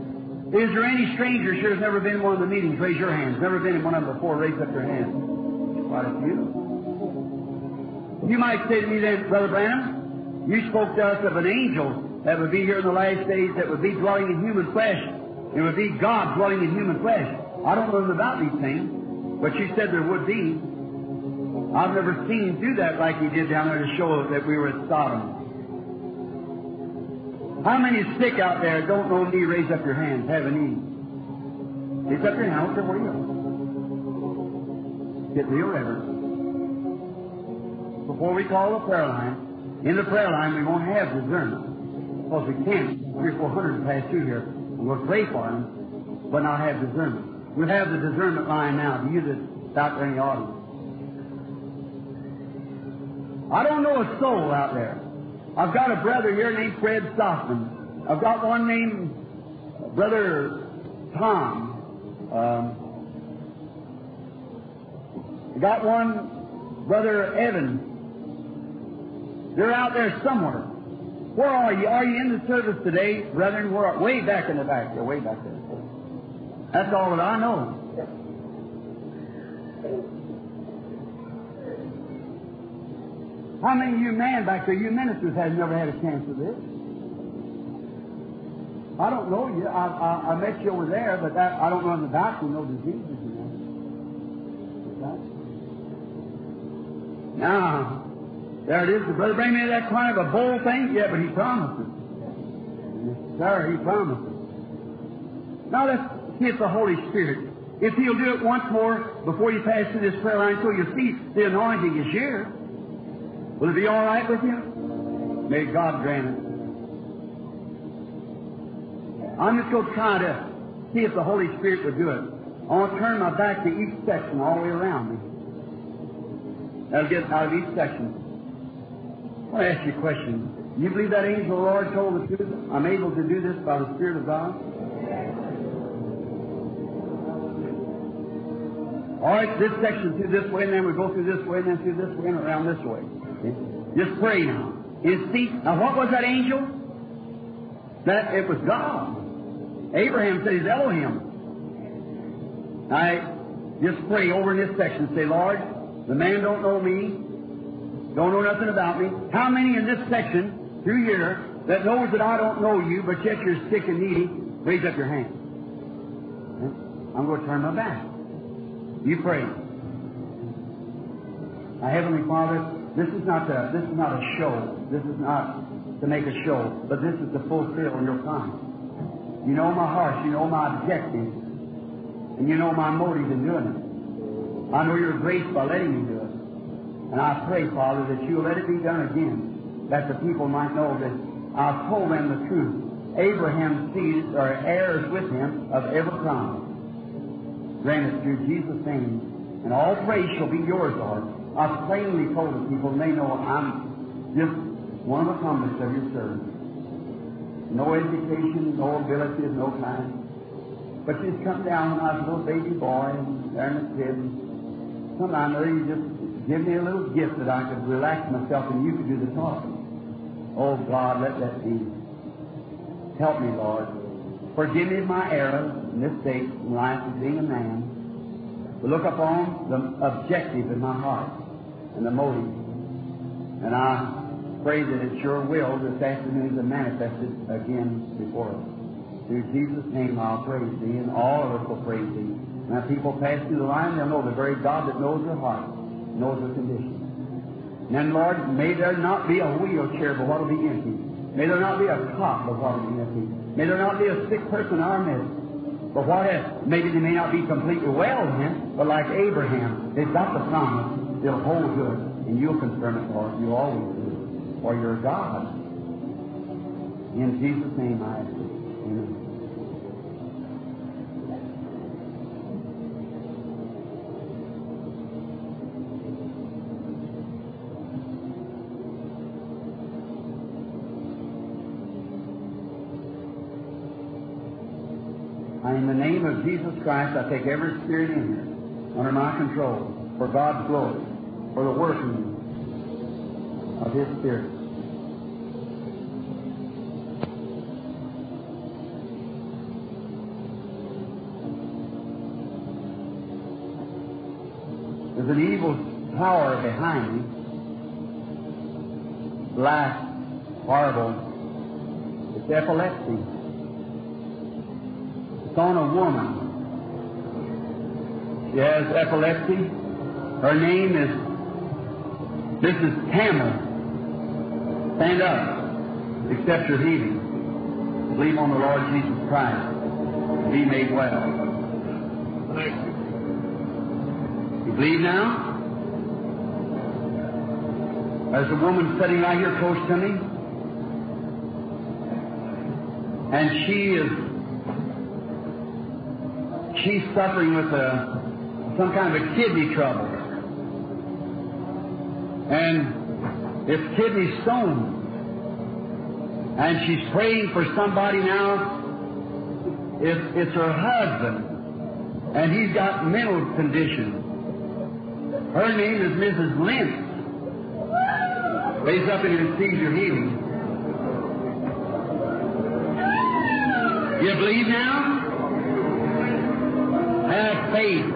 Is there any stranger here who's never been in one of the meetings? Raise your hands. Never been in one of them before? Raise up your hand. Quite a few. You might say to me then, Brother Branham, you spoke to us of an angel that would be here in the last days that would be dwelling in human flesh. It would be God dwelling in human flesh. I don't know about these things, but you said there would be. I've never seen him do that like he did down there to show us that we were at Sodom. How many sick out there don't know me? Raise up your hands. Have a need. Raise up your hand. I don't you. Before we call the prayer line, in the prayer line we won't have discernment. Because we can't. Three or four hundred pass through here. And we'll pray for them, but not have discernment. We'll have the discernment line now to you that's out there in the audience. I don't know a soul out there. I've got a brother here named Fred Sothmann. I've got one named Brother Tom. Um, got one Brother Evan. They're out there somewhere. Where are you? Are you in the service today, brethren? Where are, way back in the back. They're way back there. That's all that I know. How many of you men back there, you ministers, have never had a chance of this? I don't know you. I, I, I met you over there, but that, I don't know anything about you. No diseases, you know. Now, there it is. The brother bring me that kind of a bold thing. Yeah, but he. Yes, sir, he promised it. Now let's see if the Holy Spirit, if He'll do it once more before you pass through this prayer line, so you see the anointing is here. Will it be all right with you? May God grant it. I'm just going to try to see if the Holy Spirit will do it. I want to turn my back to each section all the way around me. That'll get out of each section. I want to ask you a question. Do you believe that angel the Lord told the truth? I'm able to do this by the Spirit of God? All right, this section through this way, and then we go through this way, and then through this way, and around this way. Just pray now. See, now what was that angel? That it was God. Abraham said he's Elohim. I just pray over in this section. Say, Lord, the man don't know me, don't know nothing about me. How many in this section through here that knows that I don't know you, but yet you're sick and needy? Raise up your hand. I'm going to turn my back. You pray. Now, Heavenly Father, this is not a, this is not a show. This is not to make a show, but this is to fulfill your promise. You know my heart. You know my objective. And you know my motive in doing it. I know your grace by letting me do it. And I pray, Father, that you'll let it be done again, that the people might know that I've told them the truth. Abraham's seed are heirs with him of every promise. Grant through Jesus' name. And all praise shall be yours, Lord. I've plainly told the people, and they know I'm just one of the humblest of your servants. No education, no ability of no kind. But she's come down when I was a little baby boy, and there in the crib. Sometimes or you just give me a little gift that I could relax myself and you could do the talking. Oh God, let that be. Help me, Lord. Forgive me my error, mistake in life of being a man. But look upon the objective in my heart and the motive. And I pray that it's your will this afternoon to manifest it again before us. Through Jesus' name I'll praise thee, and all of us will praise thee. As people pass through the line, they'll know the very God that knows their heart, knows their condition. And then, Lord, may there not be a wheelchair, but what will be empty. May there not be a cot, but what will be empty. May there not be a sick person in our midst. But what if, maybe they may not be completely well then, but like Abraham, they've got the promise, they'll hold good, and you'll confirm it, Lord. You always do. For your God. In Jesus' name I of Jesus Christ, I take every spirit in here under my control for God's glory, for the working of His Spirit. There's an evil power behind me. Black, horrible. It's epilepsy. It's on a woman. She has epilepsy. Her name is Mrs. Tammer. Stand up. Accept your healing. Believe on the Lord Jesus Christ. Be made well. You believe now? There's a woman sitting right here close to me. And she is she's suffering with a some kind of a kidney trouble. And it's kidney stone. And she's praying for somebody now. It's, it's her husband. And he's got mental conditions. Her name is Mrs. Lynch. Raise up and receive your healing. You believe now? Have faith.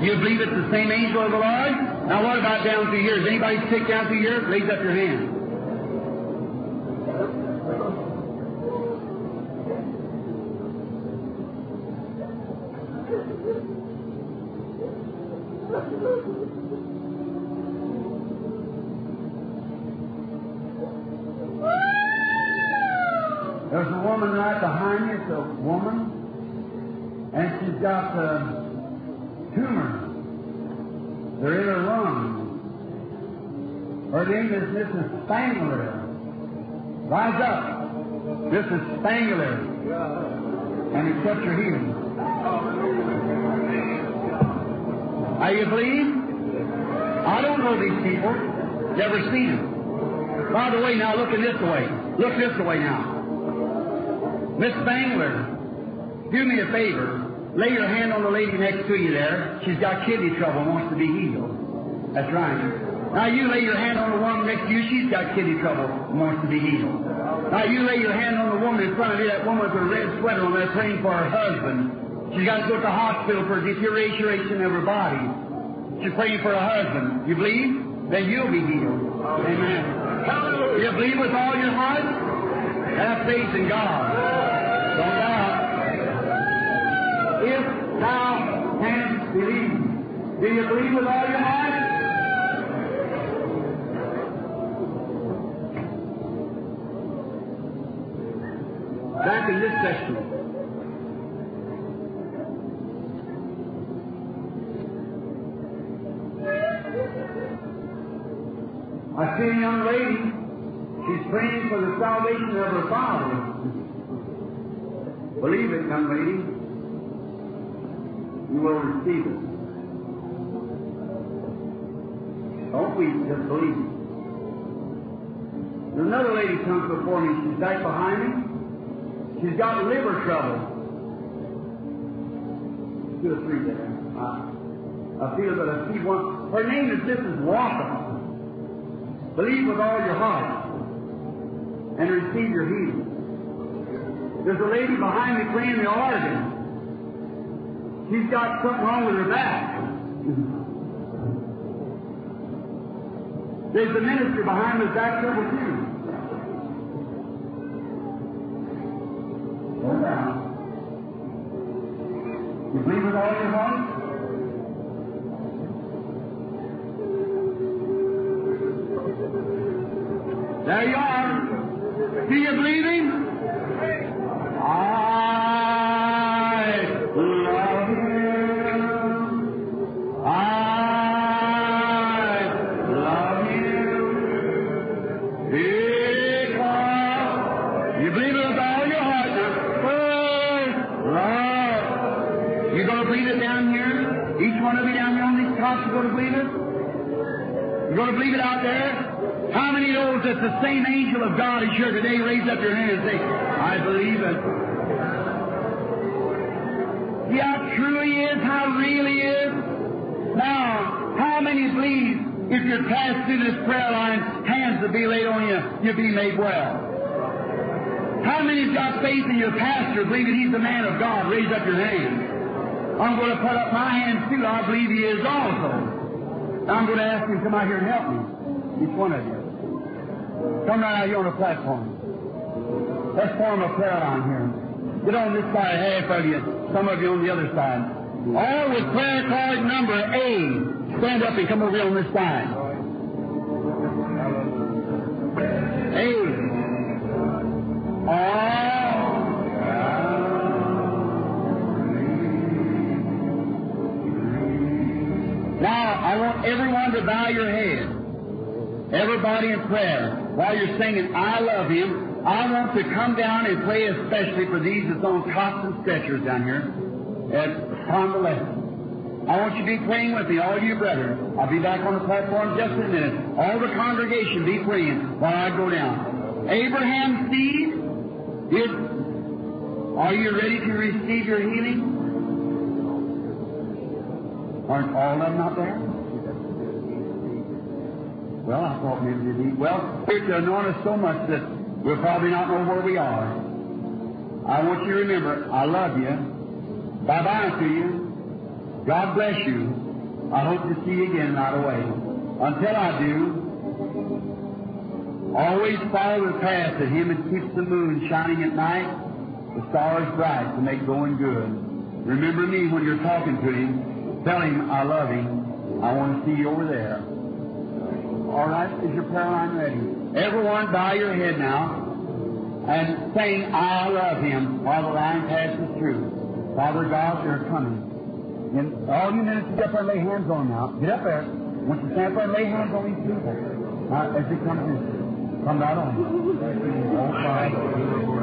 You believe it's the same angel of the Lord? Now what about down through here? Is anybody sick down through here? Raise up your hand. Spangler. Rise up, This is Spangler, and accept your healing. Are you believe? I don't know these people. Never seen them. By the way, now looking this way. Look this way now. Miss Spangler, do me a favor. Lay your hand on the lady next to you there. She's got kidney trouble and wants to be healed. That's right. Now you lay your hand on the woman next to you. She's got kidney trouble and wants to be healed. Now you lay your hand on the woman in front of you, that woman with the red sweater on there praying for her husband. She's got to go to the hospital for deterioration of her body. She's praying for her husband. You believe? Then you'll be healed. Amen. You believe with all your heart? Have faith in God. Don't doubt. If thou canst believe, do you believe with all your heart? Back in this section. I see a young lady. She's praying for the salvation of her father. Believe it, young lady. You will receive it. Don't weep, just believe it. There's another lady comes before me. She's right behind me. She's got liver trouble. Two or three there. I, I feel that I see one. Her name is Mrs. Walker. Believe with all your heart and receive your healing. There's a lady behind me playing the organ. She's got something wrong with her back. There's a minister behind the back trouble too. You believe with all your heart? There you are. Do you believe him? I love him. I love him. Because you believe it with all your heart now. First love. You gonna believe it down here? Each one of you down here on these cots, you gonna believe it? You gonna believe it out there? How many knows that the same angel of God is here today? Raise up your hand and say, I believe it. See how true He is, how real He is? Now, how many believe if you're passed through this prayer line, hands will be laid on you, you'll be made well? How many's got faith in your pastor, believing he's the man of God? Raise up your hand. I'm going to put up my hands too. I believe he is also. I'm going to ask you to come out here and help me. Each one of you. Come right out here on the platform. Let's form a prayer line here. Get on this side, half of you. Some of you on the other side. All with prayer card number A. Stand up and come over here on this side. A. Now, I want everyone to bow your head. Everybody in prayer. While you're singing, I love him, I want to come down and pray especially for these that's on cots and stretchers down here at convalescent. I want you to be praying with me, all you brethren. I'll be back on the platform just in a minute. All the congregation be praying while I go down. Abraham's seed is, are you ready to receive your healing? Aren't all of them out there? Well, I thought maybe you'd be. Well, it's anoint us so much that we'll probably not know where we are. I want you to remember, I love you. Bye bye to you. God bless you. I hope to see you again right away. Until I do, always follow the path that Him that keeps the moon shining at night, the stars bright to make going good. Remember me when you're talking to Him. Tell Him I love Him. I want to see you over there. All right, is your prayer line ready? Everyone, bow your head now and sing I love Him while the line passes through. Father God, they're coming. And all you ministers get up there and lay hands on now. Get up there. Once you stand up there and lay hands on these people. Now, as they come in, come right on. Oh, Father.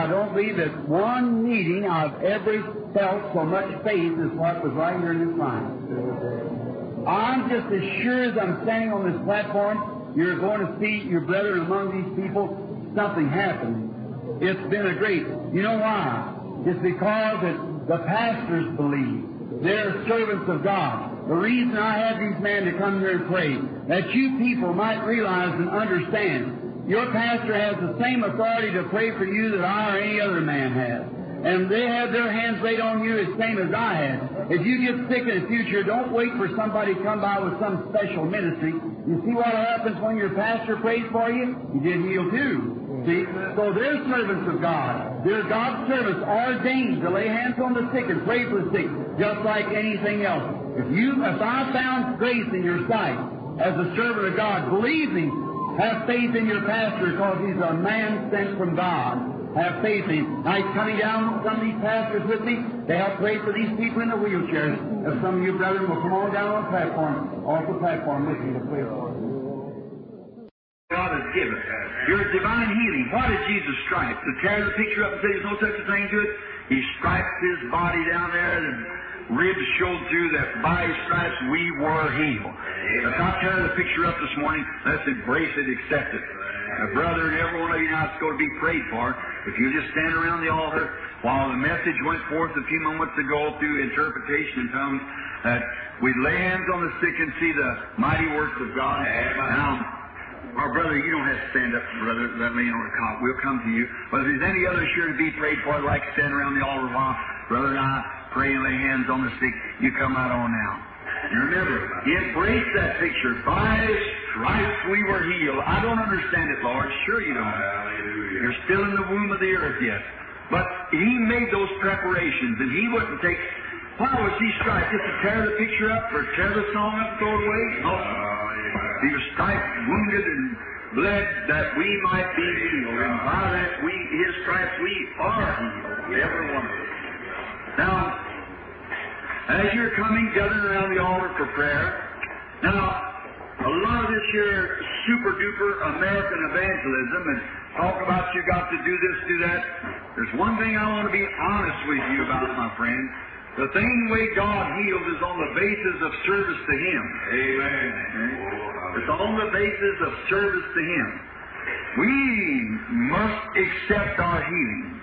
I don't believe that one meeting I've ever felt so much faith as what was right here in this line. I'm just as sure as I'm standing on this platform, you're going to see your brethren among these people, something happening. It's been a great. You know why? It's because that the pastors believe. They're servants of God. The reason I had these men to come here and pray, that you people might realize and understand your pastor has the same authority to pray for you that I or any other man has. And they have their hands laid on you the same as I had. If you get sick in the future, don't wait for somebody to come by with some special ministry. You see what happens when your pastor prays for you? You get healed too. See? So they're servants of God. They're God's servants ordained to lay hands on the sick and pray for the sick, just like anything else. If you, if I found grace in your sight as a servant of God, believe me, Have faith in your pastor because he's a man sent from God. Have faith in him. Now he's coming down, some of these pastors with me. They help pray for these people in the wheelchairs. If some of you brethren will come on down on the platform, off the platform with me to pray for them. God has given. Your divine healing. Why did Jesus stripe? To tear the picture up and say there's no such a thing to it? He striped his body down there and ribs showed through that by stripes we were healed. Let's not tear the picture up this morning. Let's embrace it, accept it. Uh, brother and every one of you now is going to be prayed for. If you just stand around the altar while the message went forth a few moments ago through interpretation in tongues, that we lay hands on the sick and see the mighty works of God. Now, our brother, you don't have to stand up, brother, that laying on the cot. We'll come to you. But if there's any other here to be prayed for, I'd like to stand around the altar while brother and I pray lay hands on the sick. You come out on now. And remember, embrace that picture. By stripes we were healed. I don't understand it, Lord. Sure you don't. You're still in the womb of the earth yet. But He made those preparations, and He wouldn't take. Why was He striped? Just to tear the picture up or tear the song up and throw it away? No. He was striped, wounded, and bled that we might be healed. And by that, we, His stripes, we are healed. Every one of us. Now, as you're coming, gathering around the altar for prayer, now, a lot of this here super duper American evangelism and talk about you got to do this, do that. There's one thing I want to be honest with you about, my friend. The thing way God heals is on the basis of service to Him. Amen. It's on the basis of service to Him. We must accept our healing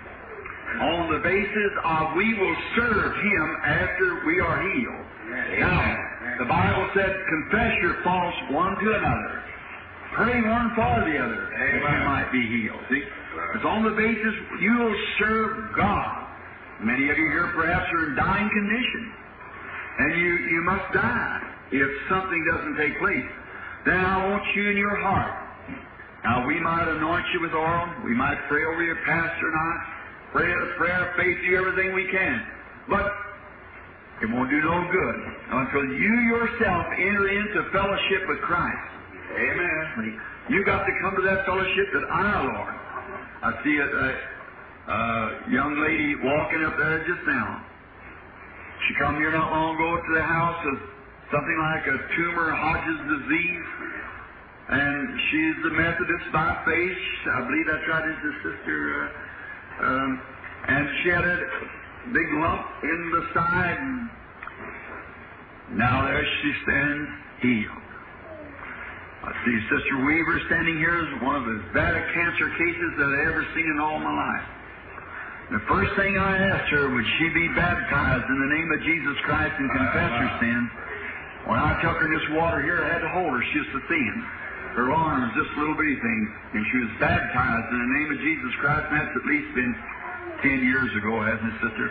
on the basis of we will serve Him after we are healed. Now, the Bible said, confess your faults one to another. Pray one for the other, that you might be healed. See? It's on the basis you'll serve God. Many of you here perhaps are in dying condition. And you, you must die if something doesn't take place. Then I want you in your heart. Now we might anoint you with oil, we might pray over your pastor and I, pray a prayer faith, do everything we can. But it won't do no good until you yourself enter into fellowship with Christ. Amen. You got to come to that fellowship that I, Lord. I see a, a, a young lady walking up there just now. She come here not long ago to the house of something like a tumor, Hodgkin's disease, and she's a Methodist by faith. I believe that's right. Is the sister, uh, um, and she had a big lump in the side, and now there she stands healed. I see Sister Weaver standing here as one of the baddest cancer cases that I've ever seen in all my life. The first thing I asked her, would she be baptized in the name of Jesus Christ and confess her sins? When I took her in this water here, I had to hold her. She was so thin. Her arms, just little bitty thing, And she was baptized in the name of Jesus Christ, and that's at least been ten years ago, hasn't it, sister?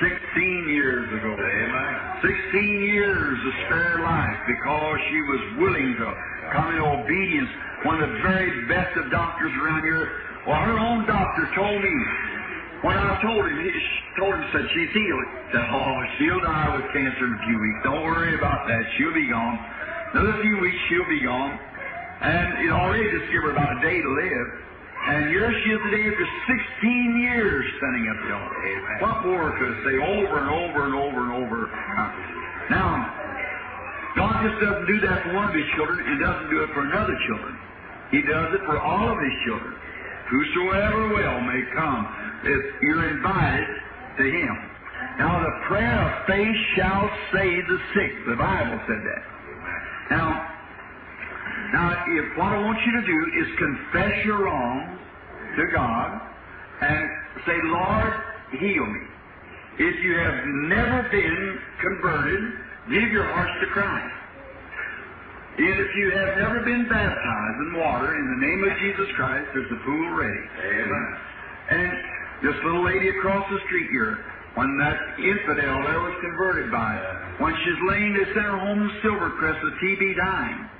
Sixteen years ago. Amen. Sixteen years of spare life because she was willing to come in obedience. One of the very best of doctors around here. Well, her own doctor told me when I told him, he told him, said she's healed. Said, oh, she'll die with cancer in a few weeks. Don't worry about that. She'll be gone. Another few weeks, she'll be gone. And it already just give her about a day to live. And here she is today after 16 years standing up there. What more could I say over and over and over and over? Now, God just doesn't do that for one of His children and doesn't do it for another children. He does it for all of His children. Whosoever will may come. If you're invited to Him. Now, the prayer of faith shall save the sick. The Bible said that. Now, now, if what I want you to do is confess your wrongs to God and say, Lord, heal me. If you have never been converted, give your hearts to Christ. And if you have never been baptized in water in the name of Jesus Christ, there's a pool ready. Amen. And this little lady across the street here, when that infidel there was converted by it, when she's laying, they sent her home in Silvercrest with TB dying.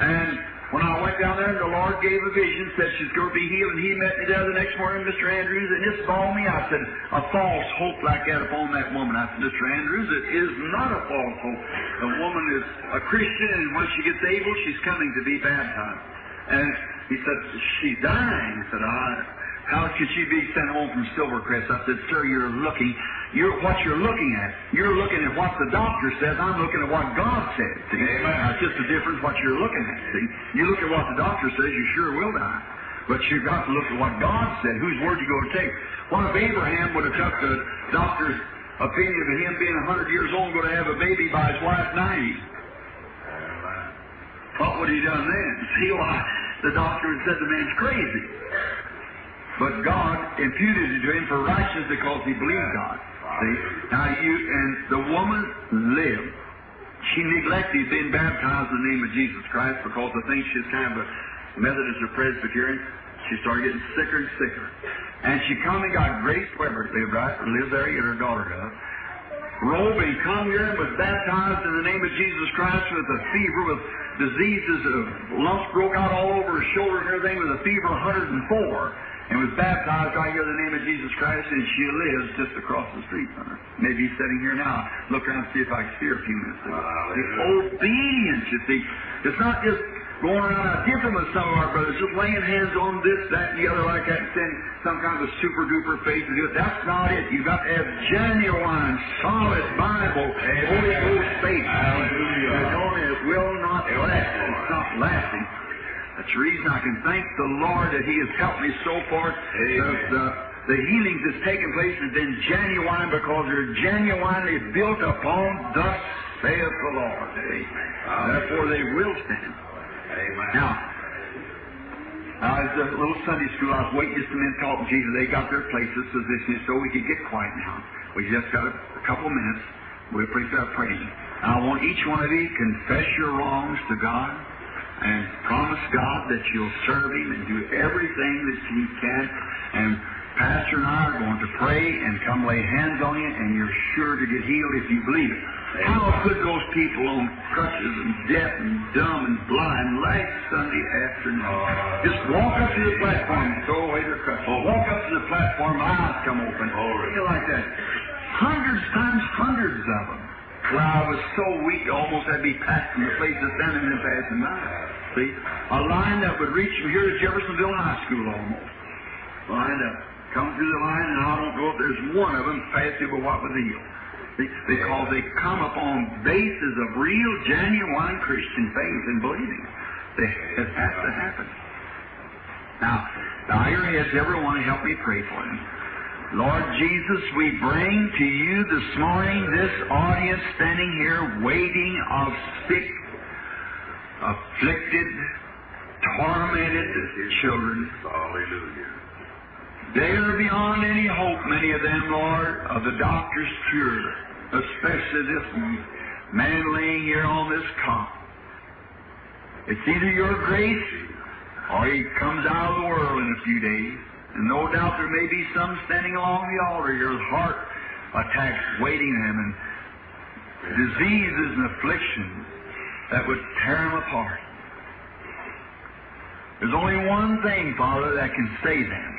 And when I went down there, the Lord gave a vision, said she's going to be healed, and he met me there the next morning, Mr. Andrews, and just bawled me out. said, a false hope like that upon that woman. I said, Mr. Andrews, it is not a false hope. The woman is a Christian, and when she gets able, she's coming to be baptized. And he said, she's dying. I said, I, how could she be sent home from Silvercrest? I said, sir, you're looking, you're what you're looking at. You're looking at what the doctor says. I'm looking at what God says. See? Amen. It's just a difference what you're looking at. See, you look at what the doctor says, you sure will die. But you've got to look at what God said. Whose word you going to take? What if Abraham would have took the doctor's opinion of him being 100 years old, going to have a baby by his wife 90? What would he done then? See why the doctor had said the man's crazy. But God imputed it to him for righteousness because he believed God. See? Now you and the woman lived. She neglected being baptized in the name of Jesus Christ because I think she's kind of a Methodist or Presbyterian. She started getting sicker and sicker. And she come and got Grace Weber, lived right, lived there, and her daughter does. Robe and come here and was baptized in the name of Jesus Christ with a fever, with diseases, of lumps broke out all over her shoulder and everything, with a fever of 104 and was baptized right here in the name of Jesus Christ, and she lives just across the street from her. Maybe he's sitting here now. Look around and see if I can see her a few minutes ago. The obedience, you see. It's not just going around out different with some of our brothers, just laying hands on this, that, and the other like that, and sending some kind of a super duper faith to do it. That's not it. You've got to have genuine, solid Bible, Holy Ghost faith. Hallelujah. It will not last. It's not lasting. That's the reason I can thank the Lord that He has helped me so far. The, the, the healings that's taken place has been genuine because they're genuinely built upon thus saith the Lord. Amen. Therefore they will stand. Amen. Now, uh, as a little Sunday school, I was waiting just a minute talking to Jesus. They got their places positioned so we could get quiet now. We just got a, a couple minutes. We'll start praying. I want each one of you to confess your wrongs to God and promise God that you'll serve Him and do everything that you can. And Pastor and I are going to pray and come lay hands on you, and you're sure to get healed if you believe it. How could those people on crutches and deaf and dumb and blind last Sunday afternoon uh, just walk up to the platform and throw away their crutches? Walk up to the platform, eyes come open. You like that? Hundreds times hundreds of them. Well, I was so weak, almost had to be from the place of standing and passing. See? A line that would reach from here to Jeffersonville High School almost. Lined up. Come through the line, and I don't know if there's one of them you, but what was healed. Because they come upon bases of real, genuine Christian faith and believing. It has to happen. Now, bow your heads, everyone, help me pray for them. Lord Jesus, we bring to you this morning this audience standing here waiting of sick, afflicted, tormented children. Hallelujah. They are beyond any hope, many of them, Lord, of the doctor's cure, especially this man laying here on this cot. It's either your grace or he comes out of the world in a few days. And no doubt there may be some standing along the altar with heart attacks waiting them and diseases and afflictions that would tear them apart. There's only one thing, Father, that can save them.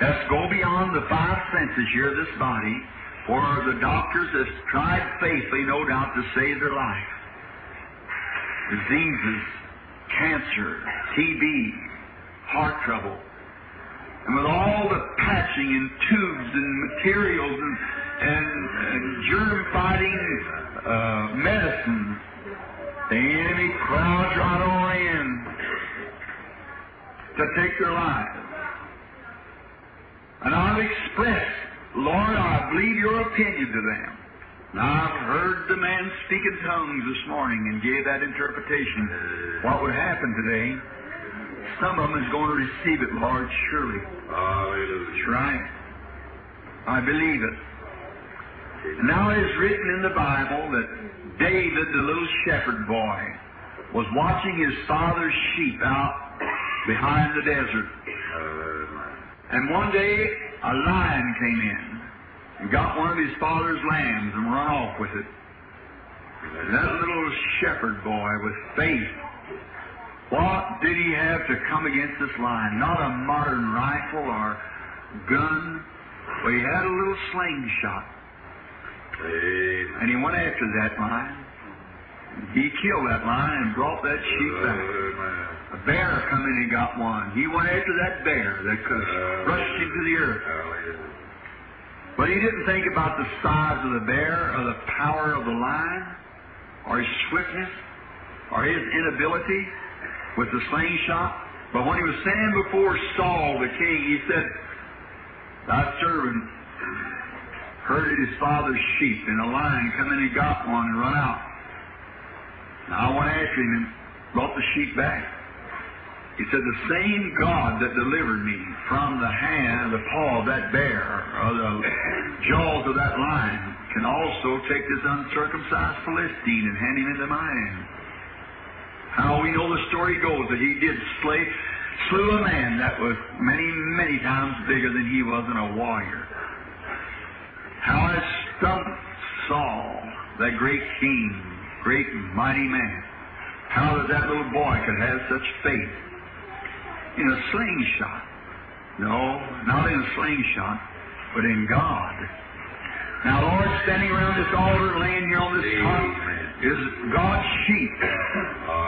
Let's go beyond the five senses here of this body, for the doctors have tried faithfully, no doubt, to save their life. Diseases, cancer, TB, heart trouble, and with all the patching and tubes and materials and, and, and germ fighting uh, medicine, the enemy crowds right on in to take their lives. And I've expressed, Lord, I believe your opinion to them. Now, I've heard the man speak in tongues this morning and gave that interpretation. What would happen today? Some of them is going to receive it, Lord, surely. Hallelujah. That's right. I believe it. And now it is written in the Bible that David, the little shepherd boy, was watching his father's sheep out behind the desert. And one day a lion came in and got one of his father's lambs and run off with it. And that little shepherd boy with faith What did he have to come against this lion? Not a modern rifle or gun. Well, he had a little slingshot. Amen. And he went after that lion. He killed that lion and brought that sheep back. Amen. A bear come in and got one. He went after that bear that could have oh. rushed him to the earth. Oh, Hallelujah. But he didn't think about the size of the bear or the power of the lion or his swiftness or his inability with the slingshot. But when he was standing before Saul the king, he said, Thy servant herded his father's sheep, and a lion come in and got one and run out. And I went after him and brought the sheep back. He said, The same God that delivered me from the hand, the paw of that bear, or the jaws of that lion, can also take this uncircumcised Philistine and hand him into my hand. How we know the story goes that he did slay, slew a man that was many, many times bigger than he was and a warrior. How it stumped Saul, that great king, great and mighty man. How that that little boy could have such faith in a slingshot. No, not in a slingshot, but in God. Now, Lord, standing around this altar, laying here on this top, is God's sheep, Hallelujah.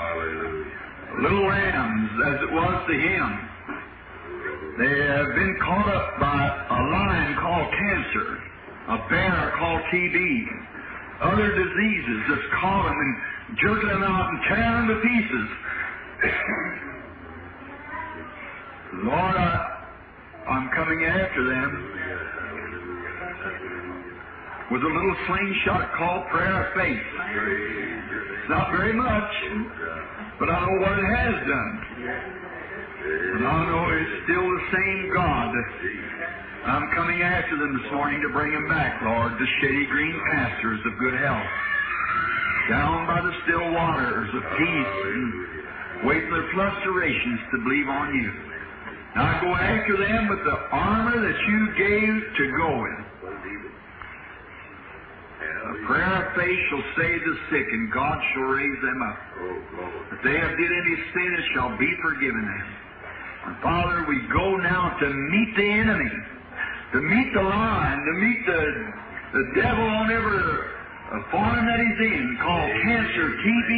little lambs, as it was to him. They have been caught up by a lion called cancer, a bear called TB, other diseases that's caught them and jerking them out and tearing them to pieces. Lord, I, I'm coming after them with a little slingshot called prayer of faith. Not very much, but I know what it has done. And I know it's still the same God. I'm coming after them this morning to bring them back, Lord, to shady green pastures of good health. Down by the still waters of peace and wait for their fluctuations to believe on you. Now go after them with the armor that you gave to go in. The prayer of faith shall save the sick, and God shall raise them up. Oh, if they have did any sin, it shall be forgiven them. And Father, we go now to meet the enemy, to meet the lion, to meet the, the devil on every uh, form that he's in, called cancer, TB,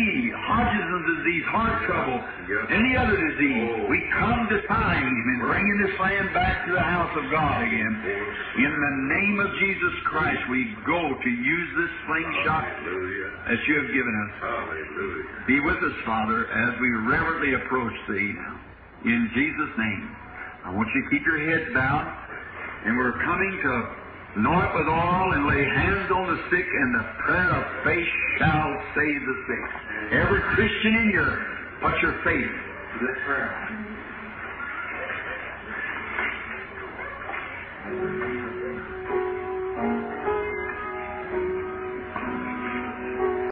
Hodgkin's disease, heart trouble, any other disease. We come to find him and bringing this land back to the house of God again. In the name of Jesus Christ, we go to use this slingshot that you have given us. Hallelujah. Be with us, Father, as we reverently approach Thee now. In Jesus' name. I want you to keep your heads bowed, and we're coming to anoint with oil and lay hands on the sick, and the prayer of faith shall save the sick. Every Christian in here, put your faith to this prayer.